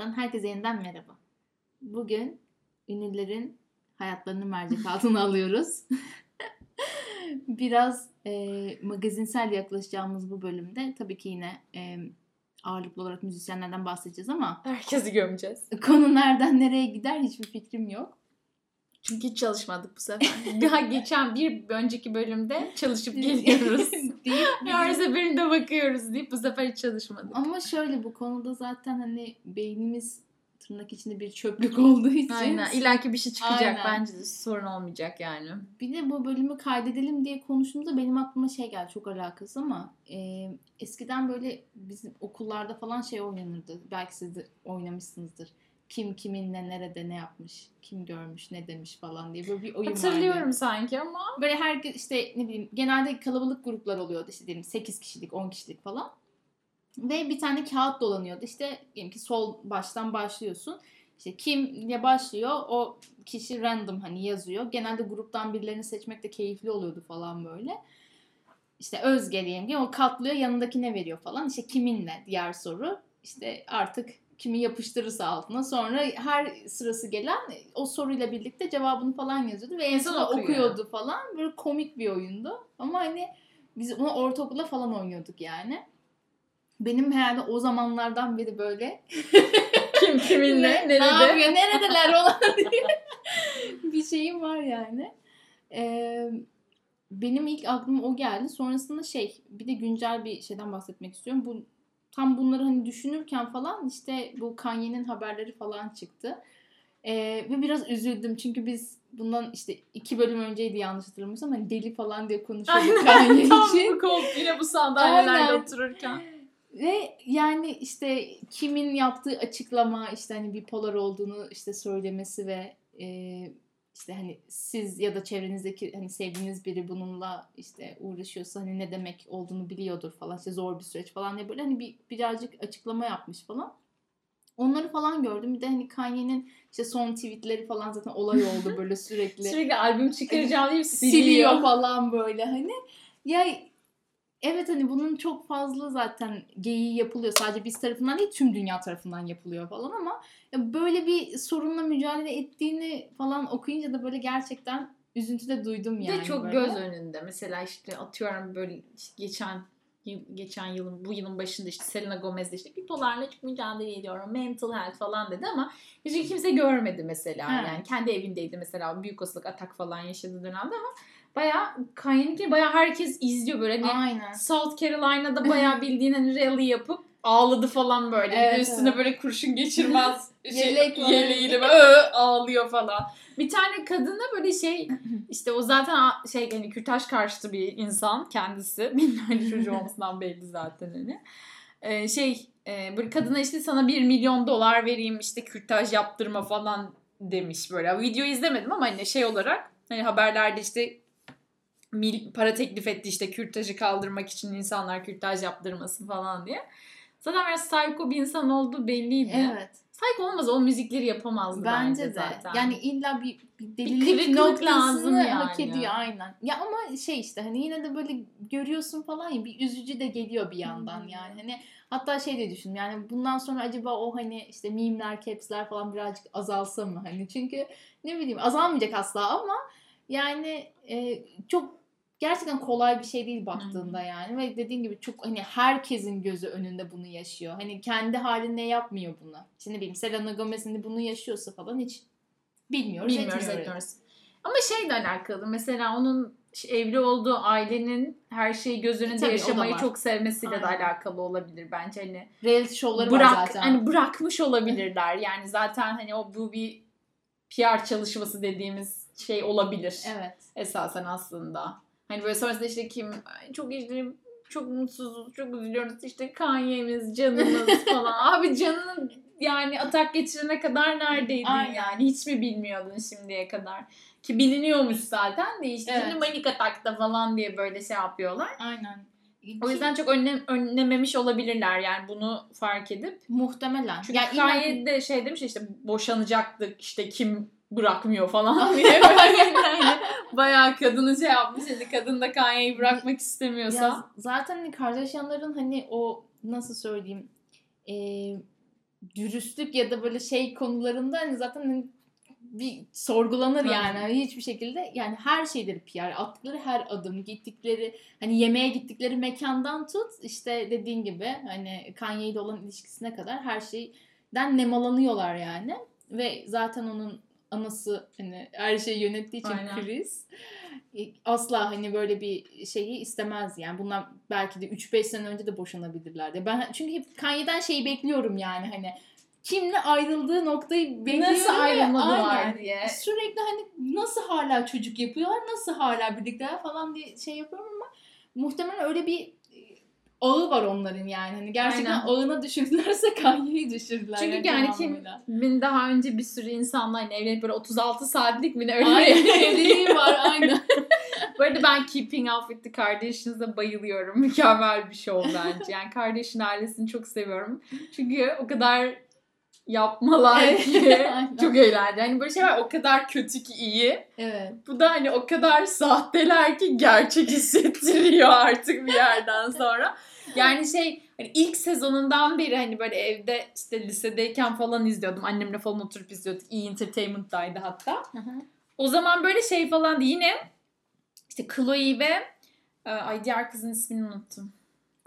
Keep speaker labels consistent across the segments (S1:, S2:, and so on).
S1: Hesaptan herkese yeniden merhaba. Bugün ünlülerin hayatlarını mercek altına alıyoruz. Biraz e, magazinsel yaklaşacağımız bu bölümde tabii ki yine e, ağırlıklı olarak müzisyenlerden bahsedeceğiz ama
S2: Herkesi gömeceğiz.
S1: konu nereden nereye gider hiçbir fikrim yok.
S2: Çünkü hiç çalışmadık bu sefer. Daha geçen bir önceki bölümde çalışıp geliyoruz.
S1: Değil.
S2: Her seferinde bakıyoruz deyip bu sefer hiç çalışmadık.
S1: Ama şöyle bu konuda zaten hani beynimiz tırnak içinde bir çöplük olduğu için
S2: Aynen. İlla ki bir şey çıkacak.
S1: Aynen.
S2: Bence de sorun olmayacak yani.
S1: Bir de bu bölümü kaydedelim diye konuştuğumuzda benim aklıma şey geldi çok alakası ama e, eskiden böyle bizim okullarda falan şey oynanırdı. Belki siz de oynamışsınızdır. Kim kiminle nerede ne yapmış, kim görmüş ne demiş falan diye böyle bir oyun
S2: Hatırlıyorum
S1: vardı.
S2: sanki ama.
S1: Böyle herkes işte ne bileyim genelde kalabalık gruplar oluyordu işte diyelim 8 kişilik 10 kişilik falan. Ve bir tane kağıt dolanıyordu. İşte diyelim ki sol baştan başlıyorsun. İşte kimle başlıyor o kişi random hani yazıyor. Genelde gruptan birilerini seçmek de keyifli oluyordu falan böyle. İşte Özge diyelim ki o katlıyor yanındakine veriyor falan. İşte kiminle diğer soru. İşte artık kimi yapıştırırsa altına. Sonra her sırası gelen o soruyla birlikte cevabını falan yazıyordu. Ve en
S2: son okuyor.
S1: okuyordu falan. Böyle komik bir oyundu. Ama hani biz onu ortaokulda falan oynuyorduk yani. Benim herhalde o zamanlardan beri böyle
S2: Kim kiminle,
S1: ne,
S2: nerede?
S1: ne yapıyor, neredeler olan diye bir şeyim var yani. Ee, benim ilk aklıma o geldi. Sonrasında şey bir de güncel bir şeyden bahsetmek istiyorum. Bu tam bunları hani düşünürken falan işte bu Kanye'nin haberleri falan çıktı. Ee, ve biraz üzüldüm çünkü biz bundan işte iki bölüm önceydi yanlış hatırlamıyorsam hani deli falan diye konuşuyorduk Kanye
S2: Tam
S1: için.
S2: bu koltuk yine bu sandalyelerde
S1: Aynen.
S2: otururken.
S1: Ve yani işte kimin yaptığı açıklama işte hani bipolar olduğunu işte söylemesi ve e, işte hani siz ya da çevrenizdeki hani sevdiğiniz biri bununla işte uğraşıyorsa hani ne demek olduğunu biliyordur falan işte zor bir süreç falan diye böyle hani bir birazcık açıklama yapmış falan. Onları falan gördüm. Bir de hani Kanye'nin işte son tweetleri falan zaten olay oldu böyle sürekli
S2: Sürekli albüm çıkaracağım deyip
S1: siliyor.
S2: siliyor.
S1: falan böyle hani. Ya evet hani bunun çok fazla zaten geyiği yapılıyor. Sadece biz tarafından değil tüm dünya tarafından yapılıyor falan ama ya böyle bir sorunla mücadele ettiğini falan okuyunca da böyle gerçekten üzüntü de duydum yani.
S2: de çok
S1: böyle.
S2: göz önünde. Mesela işte atıyorum böyle işte geçen yıl- geçen yılın bu yılın başında işte Selena Gomez de işte bipolarla çok mücadele ediyorum. Mental health falan dedi ama hiç kimse görmedi mesela.
S1: Evet.
S2: Yani kendi evindeydi mesela büyük olasılık atak falan yaşadığı dönemde ama bayağı Kanye'ninki bayağı herkes izliyor böyle. Hani
S1: Aynen.
S2: South Carolina'da bayağı bildiğin hani rally yapıp ağladı falan böyle.
S1: Evet,
S2: üstüne
S1: evet.
S2: böyle kurşun geçirmez şey, yeleğiyle böyle ağlıyor falan. Bir tane kadına böyle şey işte o zaten şey hani kürtaj karşıtı bir insan kendisi. Benim çocuğu olmasından belli zaten hani. Ee, şey e, böyle kadına işte sana bir milyon dolar vereyim işte kürtaj yaptırma falan demiş böyle. Video izlemedim ama hani şey olarak hani haberlerde işte mil, para teklif etti işte kürtajı kaldırmak için insanlar kürtaj yaptırmasın falan diye. Zaten biraz psycho bir insan olduğu belliydi.
S1: Evet.
S2: Psycho olmaz o müzikleri yapamazdı bence,
S1: Bence de.
S2: zaten.
S1: Yani illa bir, bir delilik
S2: kırıklık
S1: noktasını
S2: lazım yani.
S1: hak ediyor aynen. Ya ama şey işte hani yine de böyle görüyorsun falan ya bir üzücü de geliyor bir yandan
S2: Hmm.
S1: yani. Hani hatta şey de düşün yani bundan sonra acaba o hani işte meme'ler, caps'ler falan birazcık azalsa mı hani çünkü ne bileyim azalmayacak asla ama yani e, çok gerçekten kolay bir şey değil baktığında yani ve dediğin gibi çok hani herkesin gözü önünde bunu yaşıyor. Hani kendi halinde yapmıyor bunu. Şimdi bileyim Selena Gomez'in de bunu yaşıyorsa falan hiç bilmiyoruz,
S2: Bilmiyoruz
S1: etmiyoruz.
S2: Ama şeyle alakalı mesela onun evli olduğu ailenin her şeyi göz önünde
S1: Tabii,
S2: yaşamayı
S1: var.
S2: çok sevmesiyle de
S1: Aynen.
S2: alakalı olabilir bence hani
S1: Reality şovları var
S2: bırak
S1: zaten.
S2: hani bırakmış olabilirler yani zaten hani o bu bir PR çalışması dediğimiz şey olabilir
S1: Evet.
S2: esasen aslında. Hani böyle sonrasında işte kim "Ay, çok işte çok mutsuzuz, çok üzülüyoruz işte Kanye'miz, canımız falan. Abi canın yani atak geçirene kadar neredeydin
S1: Aynen.
S2: yani? Hiç mi bilmiyordun şimdiye kadar? Ki biliniyormuş zaten de işte
S1: Evet.
S2: şimdi manik atakta falan diye böyle şey yapıyorlar.
S1: Aynen.
S2: O yüzden çok önlem, önlememiş olabilirler yani bunu fark edip.
S1: muhtemelen.
S2: Çünkü
S1: yani
S2: Kanye de şey demiş işte boşanacaktık işte kim bırakmıyor falan diye. yani bayağı kadını şey yapmış. Hani kadın da Kanye'yi bırakmak istemiyorsa.
S1: Ya zaten hani Kardashianların hani o nasıl söyleyeyim e, dürüstlük ya da böyle şey konularında hani zaten hani bir sorgulanır yani Hani hiçbir şekilde yani her şeyleri PR attıkları her adım gittikleri hani yemeğe gittikleri mekandan tut işte dediğin gibi hani Kanye ile olan ilişkisine kadar her şeyden nemalanıyorlar yani ve zaten onun anası hani her şeyi yönettiği için
S2: Aynen.
S1: Chris e, asla hani böyle bir şeyi istemez yani. Bundan belki de 3-5 sene önce de boşanabilirlerdi. Ben çünkü hep Kanye'den şeyi bekliyorum yani hani kimle ayrıldığı noktayı bekliyorum.
S2: Nasıl ayrılmadılar diye.
S1: Sürekli hani nasıl hala çocuk yapıyorlar, nasıl hala birlikteler falan diye şey yapıyorum ama muhtemelen öyle bir ağı var onların yani. Hani gerçekten
S2: Aynen.
S1: ağına düşürdülerse Kanye'yi düşürdüler.
S2: Çünkü yani kim
S1: tamamıyla.
S2: ben daha önce bir sürü insanla hani evlenip böyle 36 saatlik mi ne öyle
S1: Aynen evliliği var aynen.
S2: Bu arada ben Keeping Up With The Kardashians'a bayılıyorum. Mükemmel bir show bence. Yani Kardashian ailesini çok seviyorum. Çünkü o kadar yapmalar ki çok eğlenceli. Hani böyle şey var o kadar kötü ki iyi.
S1: Evet.
S2: Bu da hani o kadar sahteler ki gerçek hissettiriyor artık bir yerden sonra. Yani şey hani ilk sezonundan beri hani böyle evde işte lisedeyken falan izliyordum. Annemle falan oturup izliyorduk. İyi Entertainment'daydı hatta.
S1: Hı hı.
S2: O zaman böyle şey falan yine işte Chloe ve e, ay diğer kızın ismini unuttum.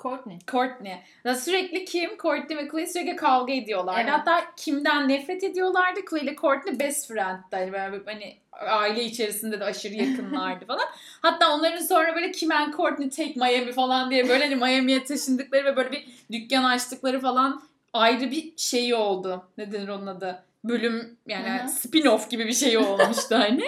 S1: Courtney.
S2: Courtney. Ya sürekli Kim, Courtney ve Chloe sürekli kavga ediyorlardı.
S1: Evet.
S2: Hatta Kim'den nefret ediyorlardı. Chloe ile Courtney best friend'di. Hani, böyle, hani aile içerisinde de aşırı yakınlardı falan. Hatta onların sonra böyle Kim and Courtney take Miami falan diye böyle hani Miami'ye taşındıkları ve böyle bir dükkan açtıkları falan ayrı bir şey oldu. Ne denir onun adı? Bölüm yani spin-off gibi bir şey olmuştu hani.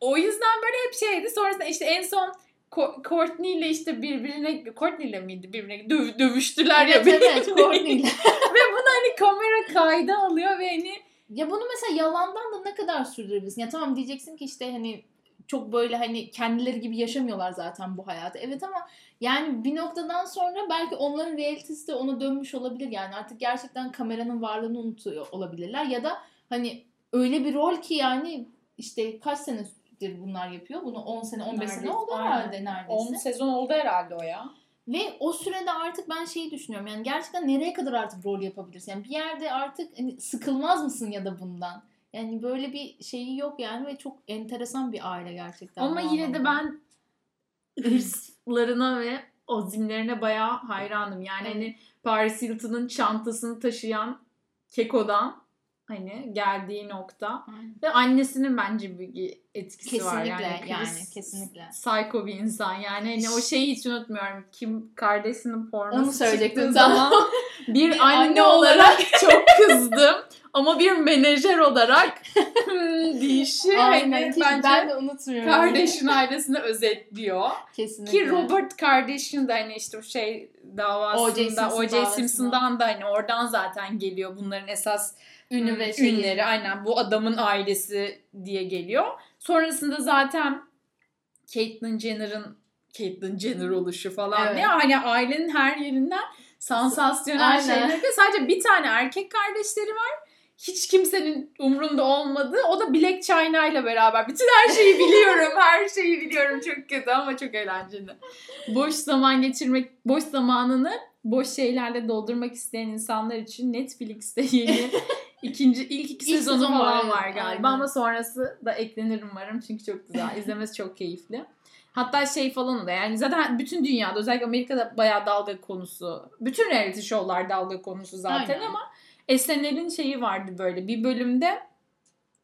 S2: O yüzden böyle hep şeydi. Sonrasında işte en son Ko- Courtney ile işte birbirine Courtney ile miydi birbirine döv- dövüştüler ya.
S1: Evet evet Courtney ile.
S2: ve bunu hani kamera kayda alıyor ve hani
S1: Ya bunu mesela yalandan da ne kadar sürdürebilirsin? Ya tamam diyeceksin ki işte hani çok böyle hani kendileri gibi yaşamıyorlar zaten bu hayatı. Evet ama yani bir noktadan sonra belki onların realitesi de ona dönmüş olabilir. Yani artık gerçekten kameranın varlığını unutuyor olabilirler. Ya da hani öyle bir rol ki yani işte kaç senedir bunlar yapıyor? Bunu 10 sene 15 sene
S2: Neredeyse,
S1: oldu
S2: aynen.
S1: herhalde neredeyse.
S2: 10 sezon oldu herhalde o ya.
S1: Ve o sürede artık ben şeyi düşünüyorum. Yani gerçekten nereye kadar artık rol yapabilirsin? Yani bir yerde artık hani sıkılmaz mısın ya da bundan? Yani böyle bir şeyi yok yani ve çok enteresan bir aile gerçekten.
S2: Ama yine de ben hırslarına ve azimlerine bayağı hayranım. Yani
S1: Evet.
S2: hani Paris Hilton'ın çantasını taşıyan Keko'dan hani geldiği nokta
S1: Aynen.
S2: ve annesinin bence bir etkisi var
S1: Kesinlikle
S2: yani.
S1: yani,
S2: Chris
S1: kesinlikle.
S2: Psycho bir insan yani hani o şeyi hiç unutmuyorum. Kim kardeşinin pornosu
S1: Onu söyleyecektim
S2: zaman bir,
S1: Bir
S2: anne,
S1: anne
S2: olarak çok kızdım. Ama bir menajer olarak hmm, dişi
S1: Aynen.
S2: hani bence
S1: ben de unutmuyorum.
S2: Kardashian ailesini özetliyor.
S1: Kesinlikle.
S2: Ki Robert Kardashian da hani işte o şey davasında
S1: O.J. Simpson
S2: O.J.
S1: davasında.
S2: Simpson'dan da hani oradan zaten geliyor bunların esas
S1: ünü ve şeyi.
S2: ünleri aynen bu adamın ailesi diye geliyor. Sonrasında zaten Caitlyn Jenner'ın Caitlyn Jenner oluşu falan
S1: Evet.
S2: diye hani ailenin her yerinden sansasyonel
S1: Aynen.
S2: şeyler. Ve sadece bir tane erkek kardeşleri var. Hiç kimsenin umrunda olmadı. O da Black China ile beraber. Bütün her şeyi biliyorum. her şeyi biliyorum. Çok kötü ama çok eğlenceli. Boş zaman geçirmek, boş zamanını boş şeylerle doldurmak isteyen insanlar için Netflix'te yeni ikinci ilk iki sezonu
S1: sezon
S2: falan
S1: var,
S2: galiba
S1: aynen.
S2: ama sonrası da eklenir umarım çünkü çok güzel. İzlemesi çok keyifli. Hatta şey falan oluyor yani zaten bütün dünyada özellikle Amerika'da bayağı dalga konusu. Bütün reality show'lar dalga konusu zaten
S1: Aynen.
S2: ama SNL'in şeyi vardı böyle bir bölümde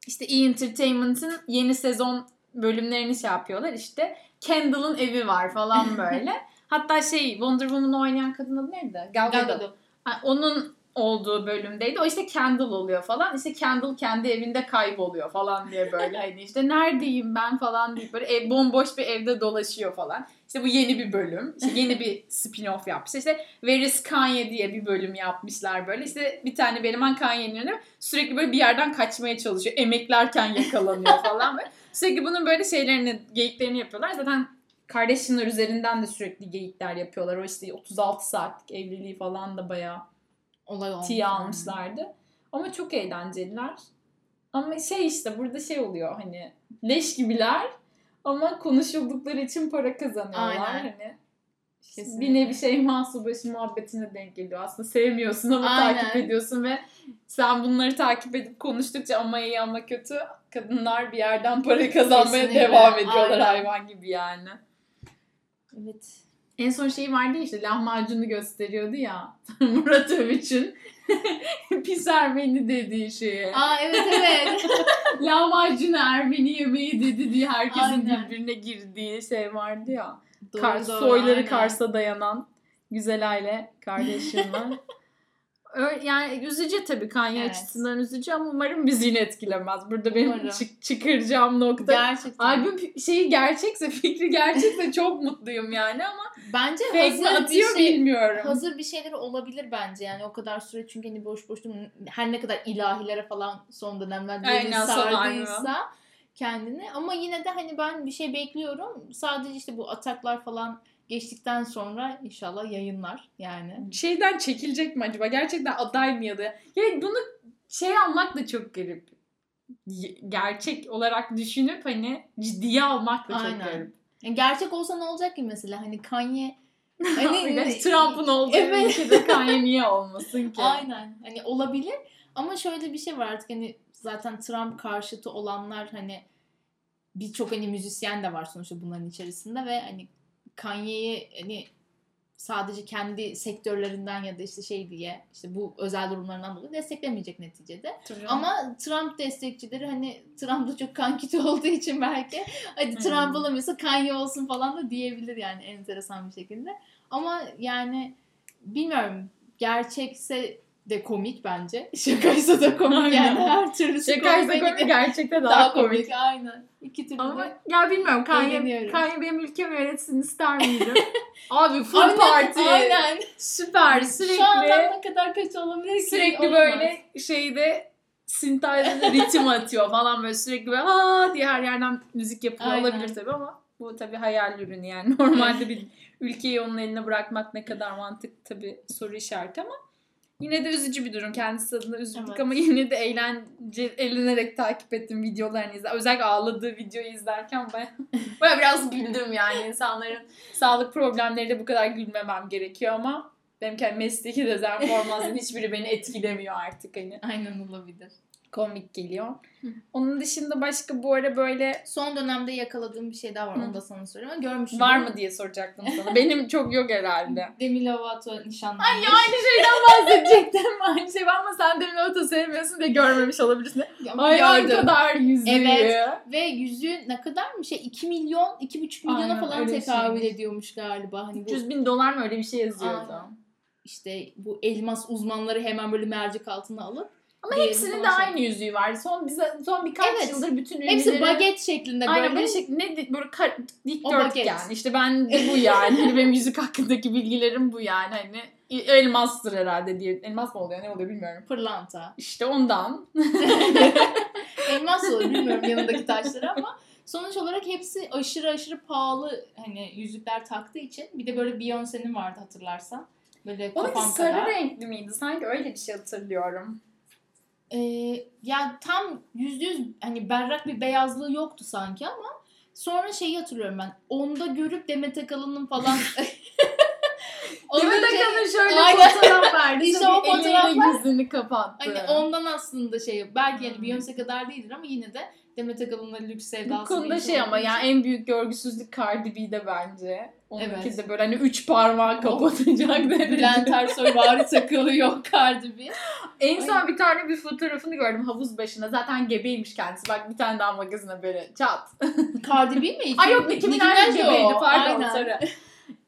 S2: işte E! Entertainment'ın yeni sezon bölümlerini şey yapıyorlar işte Kendall'ın evi var falan böyle. Hatta şey Wonder Woman'ı oynayan kadın adı neydi? Gal Gadot. Onun olduğu bölümdeydi. O işte Kendall oluyor falan. İşte Kendall kendi evinde kayboluyor falan diye böyle hani işte neredeyim ben falan deyip böyle ev, bomboş bir evde dolaşıyor falan. İşte bu yeni bir bölüm. İşte yeni bir spin-off yapmışlar. İşte Where is Kanye diye bir bölüm yapmışlar böyle. İşte bir tane bir eleman Kanye'nin sürekli böyle bir yerden kaçmaya çalışıyor. Emeklerken yakalanıyor falan böyle. Sürekli bunun böyle şeylerini, geyiklerini yapıyorlar. Zaten Kardashianlar üzerinden de sürekli geyikler yapıyorlar. O işte 36 saatlik evliliği falan da bayağı
S1: Olay olmuş. yani.
S2: almışlardı. Ama çok eğlenceliler. Ama şey işte burada şey oluyor hani leş gibiler ama konuşuldukları için para kazanıyorlar.
S1: Aynen.
S2: Hani
S1: Kesinlikle.
S2: Bir nevi şey Subaşı muhabbetine denk geliyor. Aslında sevmiyorsun ama
S1: Aynen.
S2: takip ediyorsun ve sen bunları takip edip konuştukça ama iyi ama kötü kadınlar bir yerden para kazanmaya
S1: Kesinlikle.
S2: devam ediyorlar
S1: Aynen.
S2: hayvan gibi yani.
S1: Evet.
S2: En son şey vardı işte lahmacunu gösteriyordu ya Murat Övüç'ün pis Ermeni dediği şeye.
S1: Aa evet evet.
S2: Lahmacunu Ermeni yemeği dedi diye herkesin
S1: Aynen.
S2: birbirine girdiği şey vardı ya.
S1: Doğru,
S2: Kars,
S1: doğru,
S2: soyları
S1: aynen.
S2: Kars'a dayanan güzel aile kardeşim var. Yani üzücü tabii Kanye
S1: Evet.
S2: açısından üzücü ama umarım bizi yine etkilemez. Burada benim
S1: Umarım.
S2: çık- çıkaracağım nokta.
S1: Gerçekten.
S2: Albüm şeyi gerçekse, fikri gerçekse çok mutluyum yani ama
S1: Bence hazır bir
S2: atıyor
S1: şey,
S2: bilmiyorum.
S1: hazır bir şeyleri olabilir bence yani o kadar süre çünkü hani boş boş her ne kadar ilahilere falan son dönemlerde
S2: Aynen, son
S1: sardıysa kendini ama yine de hani ben bir şey bekliyorum sadece işte bu ataklar falan geçtikten sonra inşallah yayınlar yani.
S2: Şeyden çekilecek mi acaba? Gerçekten aday mı ya da? Ya bunu şey almak da çok garip. Gerçek olarak düşünüp hani ciddiye almak da çok
S1: Aynen.
S2: garip.
S1: Yani gerçek olsa ne olacak ki mesela hani Kanye
S2: Hani Trump'ın olduğu
S1: Evet.
S2: ülkede Kanye niye olmasın ki?
S1: Aynen. Hani olabilir ama şöyle bir şey var artık hani zaten Trump karşıtı olanlar hani birçok hani müzisyen de var sonuçta bunların içerisinde ve hani Kanye'yi hani sadece kendi sektörlerinden ya da işte şey diye işte bu özel durumlarından dolayı desteklemeyecek neticede.
S2: Trump.
S1: Ama Trump destekçileri hani Trump'la çok kankiti olduğu için belki hadi
S2: Hmm.
S1: Trump olamıyorsa Kanye olsun falan da diyebilir yani enteresan bir şekilde. Ama yani bilmiyorum gerçekse de komik bence. Şakaysa da komik
S2: Aynen.
S1: yani her türlüsü
S2: Şakaysa
S1: komik.
S2: komik gerçekten daha,
S1: Daha
S2: komik.
S1: komik aynen. İki türlü
S2: Ama ya bilmiyorum Kanye. Kanye benim ülkemi yönetsin ister miydim? Abi full
S1: Aynen,
S2: parti.
S1: Aynen.
S2: Süper sürekli.
S1: Şu andan ne kadar kötü olabilir ki?
S2: Sürekli
S1: Olamaz.
S2: böyle şeyde synthesizer ritim atıyor falan böyle sürekli böyle aa diye her yerden müzik yapıyor
S1: Aynen.
S2: olabilir tabii ama bu tabii hayal ürünü yani. Normalde bir ülkeyi onun eline bırakmak ne kadar mantıklı tabii soru işareti ama yine de üzücü bir durum. Kendisi adına üzüldük
S1: Evet.
S2: ama yine de eğlence, eğlenerek takip ettim videolarını izle. Özellikle ağladığı videoyu izlerken baya, baya biraz güldüm yani. insanların sağlık problemleri de bu kadar gülmemem gerekiyor ama benim kendi mesleki dezenformasyonun hiçbiri beni etkilemiyor artık hani.
S1: Aynen olabilir.
S2: Komik geliyor.
S1: Hı.
S2: Onun dışında başka bu ara böyle
S1: Son dönemde yakaladığım bir şey daha var.
S2: Hı.
S1: Onu da sana söyleyeyim. ama Görmüşsün.
S2: var mı diye soracaktım sana. Benim çok yok herhalde.
S1: Demi Lovato nişanlanmış.
S2: Ay aynı şeyden bahsedecektim. Aynı şey ama sen Demi Lovato sevmiyorsun diye görmemiş olabilirsin.
S1: Ama
S2: Hayvan
S1: gördüm.
S2: kadar yüzüğü.
S1: Evet. Ve yüzüğü ne kadar mı şey 2 milyon 2,5 milyona
S2: Aynen,
S1: falan tekabül
S2: şeymiş.
S1: ediyormuş galiba. Hani bu
S2: 300 bin dolar mı öyle bir şey yazıyordu.
S1: Aynen. işte bu elmas uzmanları hemen böyle mercek altına alıp
S2: Ama
S1: diğerini
S2: hepsinin de
S1: şey-
S2: aynı yüzüğü var. Son bize son birkaç
S1: Evet.
S2: yıldır bütün ünlüleri
S1: Hepsi baget şeklinde
S2: Aynen
S1: böyle.
S2: böyle şekli ne böyle kar, dikdörtgen. İşte ben de bu yani. Hani benim yüzük hakkındaki bilgilerim bu yani. Hani elmastır herhalde diye. Elmas mı oluyor ne oluyor bilmiyorum.
S1: Pırlanta.
S2: İşte ondan.
S1: Elmas olur bilmiyorum yanındaki taşları ama sonuç olarak hepsi aşırı aşırı pahalı hani yüzükler taktığı için. Bir de böyle Beyoncé'nin vardı hatırlarsan. Böyle kafam
S2: sarı
S1: kadar.
S2: renkli miydi? Sanki öyle bir şey hatırlıyorum.
S1: Ee, ya tam yüzde yüz hani berrak bir beyazlığı yoktu sanki ama sonra şeyi hatırlıyorum ben. Onda görüp Demet Akalın'ın falan
S2: Demet Akalın şöyle
S1: Aynen.
S2: fotoğraf verdi.
S1: İşte o fotoğraflar-
S2: yüzünü kapattı.
S1: Hani ondan aslında şey belki yani
S2: Hmm.
S1: Beyoncé kadar değildir ama yine de Demet Akalın'la lüks
S2: Bu
S1: sevdası.
S2: konuda şey ama yani en büyük görgüsüzlük Cardi B'de bence. Onunki
S1: Evet.
S2: de böyle hani üç parmağı kapatacak derecede.
S1: Bülent Ersoy vari takılıyor Cardi B.
S2: En son bir tane bir fotoğrafını gördüm havuz başında. Zaten gebeymiş kendisi. Bak bir tane daha magazin haberi. Çat.
S1: Cardi B mi?
S2: Ay yok Nicki Minaj gebeydi pardon
S1: Aynen.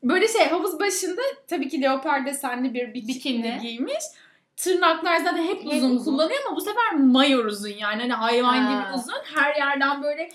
S2: Böyle şey havuz başında tabii ki leopar desenli bir bikini,
S1: Bikini.
S2: giymiş. Tırnaklar zaten hep
S1: Hep
S2: uzun,
S1: uzun.
S2: kullanıyor ama bu sefer mayor uzun yani. Hani hayvan
S1: Ha.
S2: gibi uzun. Her yerden böyle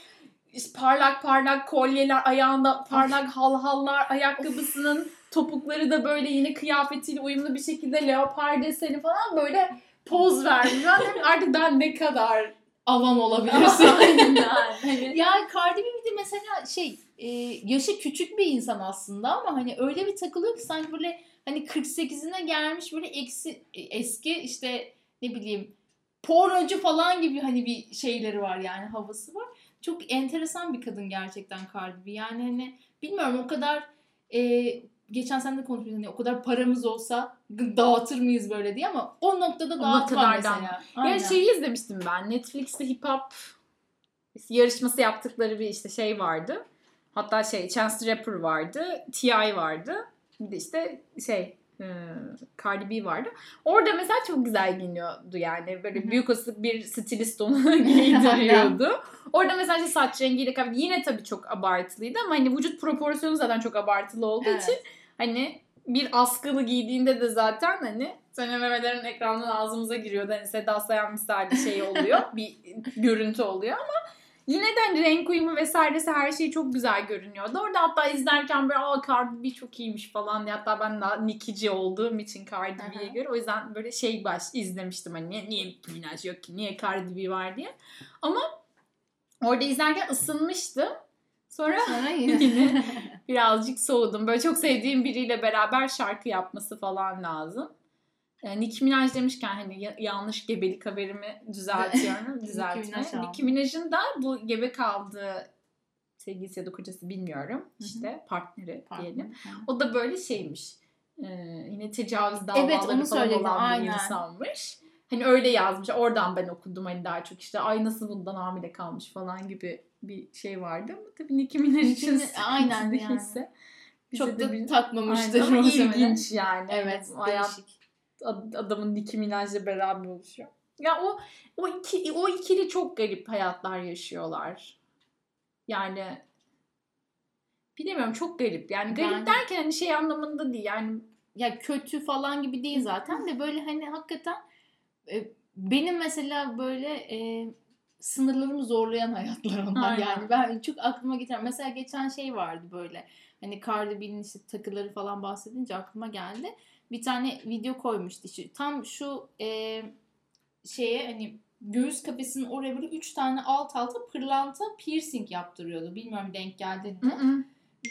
S2: parlak parlak kolyeler ayağında parlak halhallar ayakkabısının topukları da böyle yine kıyafetiyle uyumlu bir şekilde leopar deseni falan böyle poz vermiş. Artık ben ne kadar
S1: Avam olabilirsin.
S2: Aynen. Hani
S1: ya Cardi B bir de mesela şey e, yaşı küçük bir insan aslında ama hani öyle bir takılıyor ki sanki böyle hani 48'ine gelmiş böyle eksi e, eski işte ne bileyim pornocu falan gibi hani bir şeyleri var yani havası var. Çok enteresan bir kadın gerçekten Cardi B. Yani hani bilmiyorum o kadar e, geçen sene de konuşmuştuk hani o kadar paramız olsa dağıtır mıyız böyle diye ama o noktada dağıtma mesela.
S2: Ya
S1: Aynen.
S2: şeyi izlemiştim ben. Netflix'te hip hop yarışması yaptıkları bir işte şey vardı. Hatta şey Chance the Rapper vardı. T.I. vardı. De işte şey e, Cardi B vardı. Orada mesela çok güzel giyiniyordu yani. Böyle
S1: Hı hı.
S2: büyük olasılık bir stilist onu giydiriyordu. Orada mesela işte saç rengiyle kıyafet- yine tabii çok abartılıydı ama hani vücut proporsiyonu zaten çok abartılı olduğu
S1: Evet.
S2: için hani bir askılı giydiğinde de zaten hani senin memelerin ekrandan ağzımıza giriyordu. Hani Seda Sayan misali şey oluyor. bir görüntü oluyor ama yine de hani renk uyumu vesairesi her şey çok güzel görünüyordu. Orada hatta izlerken böyle aa Cardi B çok iyiymiş falan diye. Hatta ben daha Nicki'ci olduğum için Cardi B'ye göre o yüzden böyle şey baş izlemiştim hani niye, niye Minaj yok ki niye Cardi B var diye. Ama orada izlerken ısınmıştım. Sonra
S1: Sonra yine.
S2: Yine. birazcık soğudum. Böyle çok sevdiğim biriyle beraber şarkı yapması falan lazım. Yani Nicki Minaj demişken hani ya- yanlış gebelik haberimi düzeltiyorum. Düzeltme. Nicki Minaj'ın da bu gebe kaldığı sevgilisi ya da kocası bilmiyorum.
S1: Hı hı.
S2: İşte partneri
S1: Pardon.
S2: diyelim. O da böyle şeymiş. Ee, yine tecavüz
S1: Evet,
S2: davaları
S1: onu
S2: falan olan bir
S1: aynen.
S2: insanmış. Hani öyle yazmış. Oradan ben okudum hani daha çok işte ay nasıl bundan hamile kalmış falan gibi bir şey vardı ama tabii Nicki Minaj için
S1: aynen
S2: değilse bize
S1: Çok da
S2: bir-
S1: takmamıştır.
S2: Aynen, ama ilginç yani.
S1: Evet,
S2: Hayat
S1: değişik.
S2: Ad- adamın Nicki Minaj'la beraber oluşuyor. Ya o o iki o ikili çok garip hayatlar yaşıyorlar. Yani bilemiyorum çok garip. Yani garip
S1: Yani-
S2: derken hani şey anlamında değil. Yani
S1: ya kötü falan gibi değil zaten de böyle hani hakikaten e, benim mesela böyle e, sınırlarımı zorlayan hayatlar onlar
S2: Aynen.
S1: yani ben çok aklıma getiren mesela geçen şey vardı böyle hani Cardi B'nin işte takıları falan bahsedince aklıma geldi bir tane video koymuştu işte tam şu e, şeye hani göğüs kafesinin oraya böyle üç tane alt alta pırlanta piercing yaptırıyordu bilmiyorum denk geldi mi?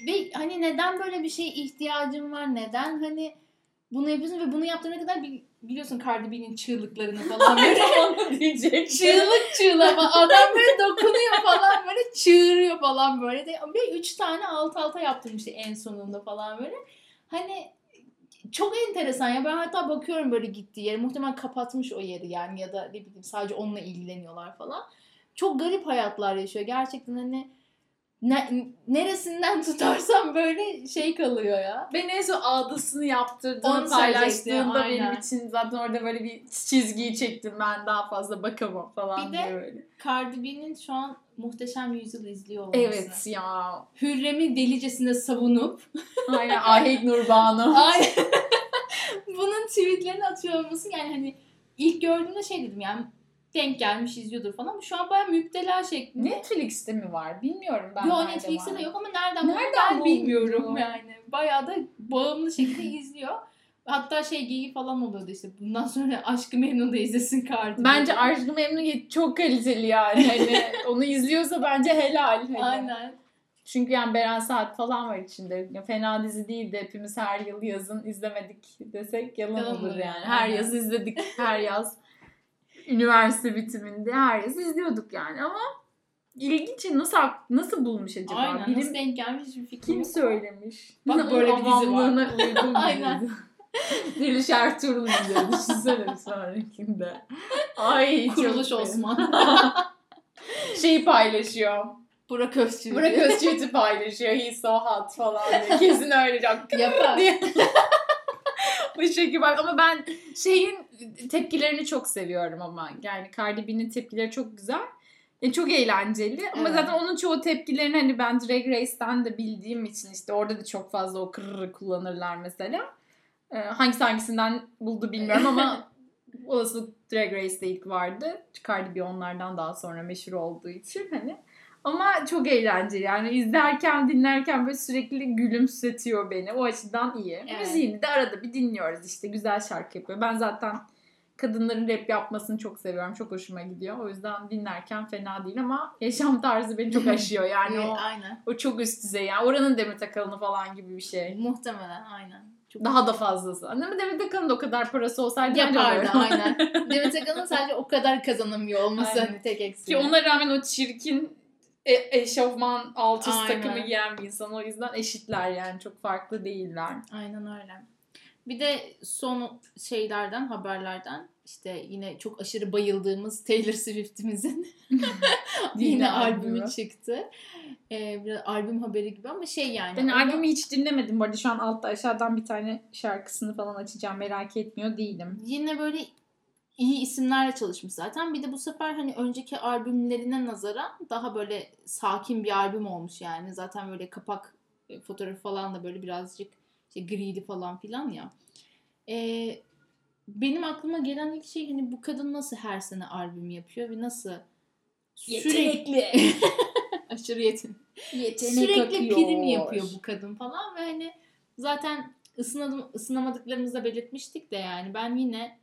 S1: Ve hani neden böyle bir şeye ihtiyacın var? Neden hani bunu yapıyorsun ve bunu yaptığına kadar bil- biliyorsun Cardi B'nin çığlıklarını falan böyle
S2: onu diyecek.
S1: çığlık çığlama adam böyle dokunuyor falan böyle çığırıyor falan böyle de ve üç tane alt alta yaptırmıştı en sonunda falan böyle. Hani çok enteresan ya. Ben hatta bakıyorum böyle gittiği yere. Muhtemelen kapatmış o yeri yani ya da ne bileyim sadece onunla ilgileniyorlar falan. Çok garip hayatlar yaşıyor. Gerçekten hani ne, neresinden tutarsam böyle şey kalıyor ya.
S2: Ben en son ağdasını yaptırdığını paylaştığında benim
S1: aynen.
S2: için zaten orada böyle bir çizgiyi çektim ben daha fazla bakamam falan
S1: Bir de-
S2: diye böyle.
S1: Cardi B'nin şu an muhteşem yüzyıl izliyor olması.
S2: Evet ya.
S1: Hürrem'i delicesine savunup
S2: Aynen Ahit Nurbanu.
S1: Ay. Bunun tweetlerini atıyor olması yani hani ilk gördüğümde şey dedim yani denk gelmiş izliyordur falan şu an bayağı müptela şeklinde.
S2: Netflix'te mi var? Bilmiyorum ben.
S1: Yo
S2: nerede
S1: Netflix'te de yok ama nereden,
S2: Nereden
S1: ben bilmiyorum yani. Bayağı da bağımlı şekilde izliyor. Hatta şey geyiği falan oluyordu işte. Bundan sonra Aşkı Memnu da izlesin Cardi.
S2: Bence. Aşkı Memnu çok kaliteli yani. Hani onu izliyorsa bence helal. Hani.
S1: Aynen.
S2: Çünkü yani Beren Saat falan var içinde. Ya fena dizi değil de hepimiz her yıl yazın izlemedik desek yalan,
S1: Yalan
S2: olur yani. Her yaz izledik. Her yaz üniversite bitiminde her yaz izliyorduk yani ama ilginç nasıl nasıl bulmuş acaba?
S1: Aynen.
S2: Bilim-
S1: Nasıl denk gelmiş hiçbir fikrim
S2: kim söylemiş?
S1: Bak
S2: Bizim
S1: böyle bir dizi var.
S2: uygun bir
S1: Aynen.
S2: Deliş Ertuğrul izliyor. Düşünsene bir sonrakinde. Ay
S1: Kuruluş. Osman.
S2: Şeyi paylaşıyor.
S1: Burak Özçivit.
S2: Burak Özçivit'i paylaşıyor. He's so hot falan diye. Kesin öyle
S1: Yapar.
S2: diye. Bu şekilde bak ama ben şeyin tepkilerini çok seviyorum ama yani Cardi B'nin tepkileri çok güzel. E, çok eğlenceli ama
S1: Evet.
S2: zaten onun çoğu tepkilerini hani ben Drag Race'ten de bildiğim için işte orada da çok fazla o kırırı kullanırlar mesela. E, hangisi hangisinden buldu bilmiyorum ama olasılık Drag Race'de ilk vardı. Cardi B onlardan daha sonra meşhur olduğu için hani. Ama çok eğlenceli yani izlerken dinlerken böyle sürekli gülümsetiyor beni. O açıdan iyi.
S1: Evet.
S2: Müziğini de arada bir dinliyoruz işte güzel şarkı yapıyor. Ben zaten kadınların rap yapmasını çok seviyorum. Çok hoşuma gidiyor. O yüzden dinlerken fena değil ama yaşam tarzı beni çok aşıyor. Yani
S1: Evet,
S2: o,
S1: aynen.
S2: o çok üst düzey. Yani oranın Demet Akalın'ı falan gibi bir şey.
S1: Muhtemelen aynen. Çok
S2: Daha da fazlası. Ama Demet Akalın da o kadar parası olsaydı
S1: yapardı aynen. Demet Akalın sadece o kadar kazanamıyor olması hani tek eksiği.
S2: Ki ona rağmen o çirkin e- eşofman alt üst
S1: Aynen.
S2: takımı giyen bir insan. O yüzden eşitler yani çok farklı değiller.
S1: Aynen öyle. Bir de son şeylerden, haberlerden işte yine çok aşırı bayıldığımız Taylor Swift'imizin yine albümü çıktı. Ee, biraz albüm haberi gibi ama şey yani.
S2: Ben albümü hiç dinlemedim bu arada. Şu an altta aşağıdan bir tane şarkısını falan açacağım. Merak etmiyor değilim.
S1: yine böyle iyi isimlerle çalışmış zaten. Bir de bu sefer hani önceki albümlerine nazaran daha böyle sakin bir albüm olmuş yani. Zaten böyle kapak e, fotoğrafı falan da böyle birazcık işte griydi falan filan ya. Ee, benim aklıma gelen ilk şey hani bu kadın nasıl her sene albüm yapıyor ve nasıl sürekli aşırı yetenekli
S2: Yetenek
S1: sürekli
S2: akıyor.
S1: prim yapıyor bu kadın falan ve hani zaten ısınadım, ısınamadıklarımızda belirtmiştik de yani ben yine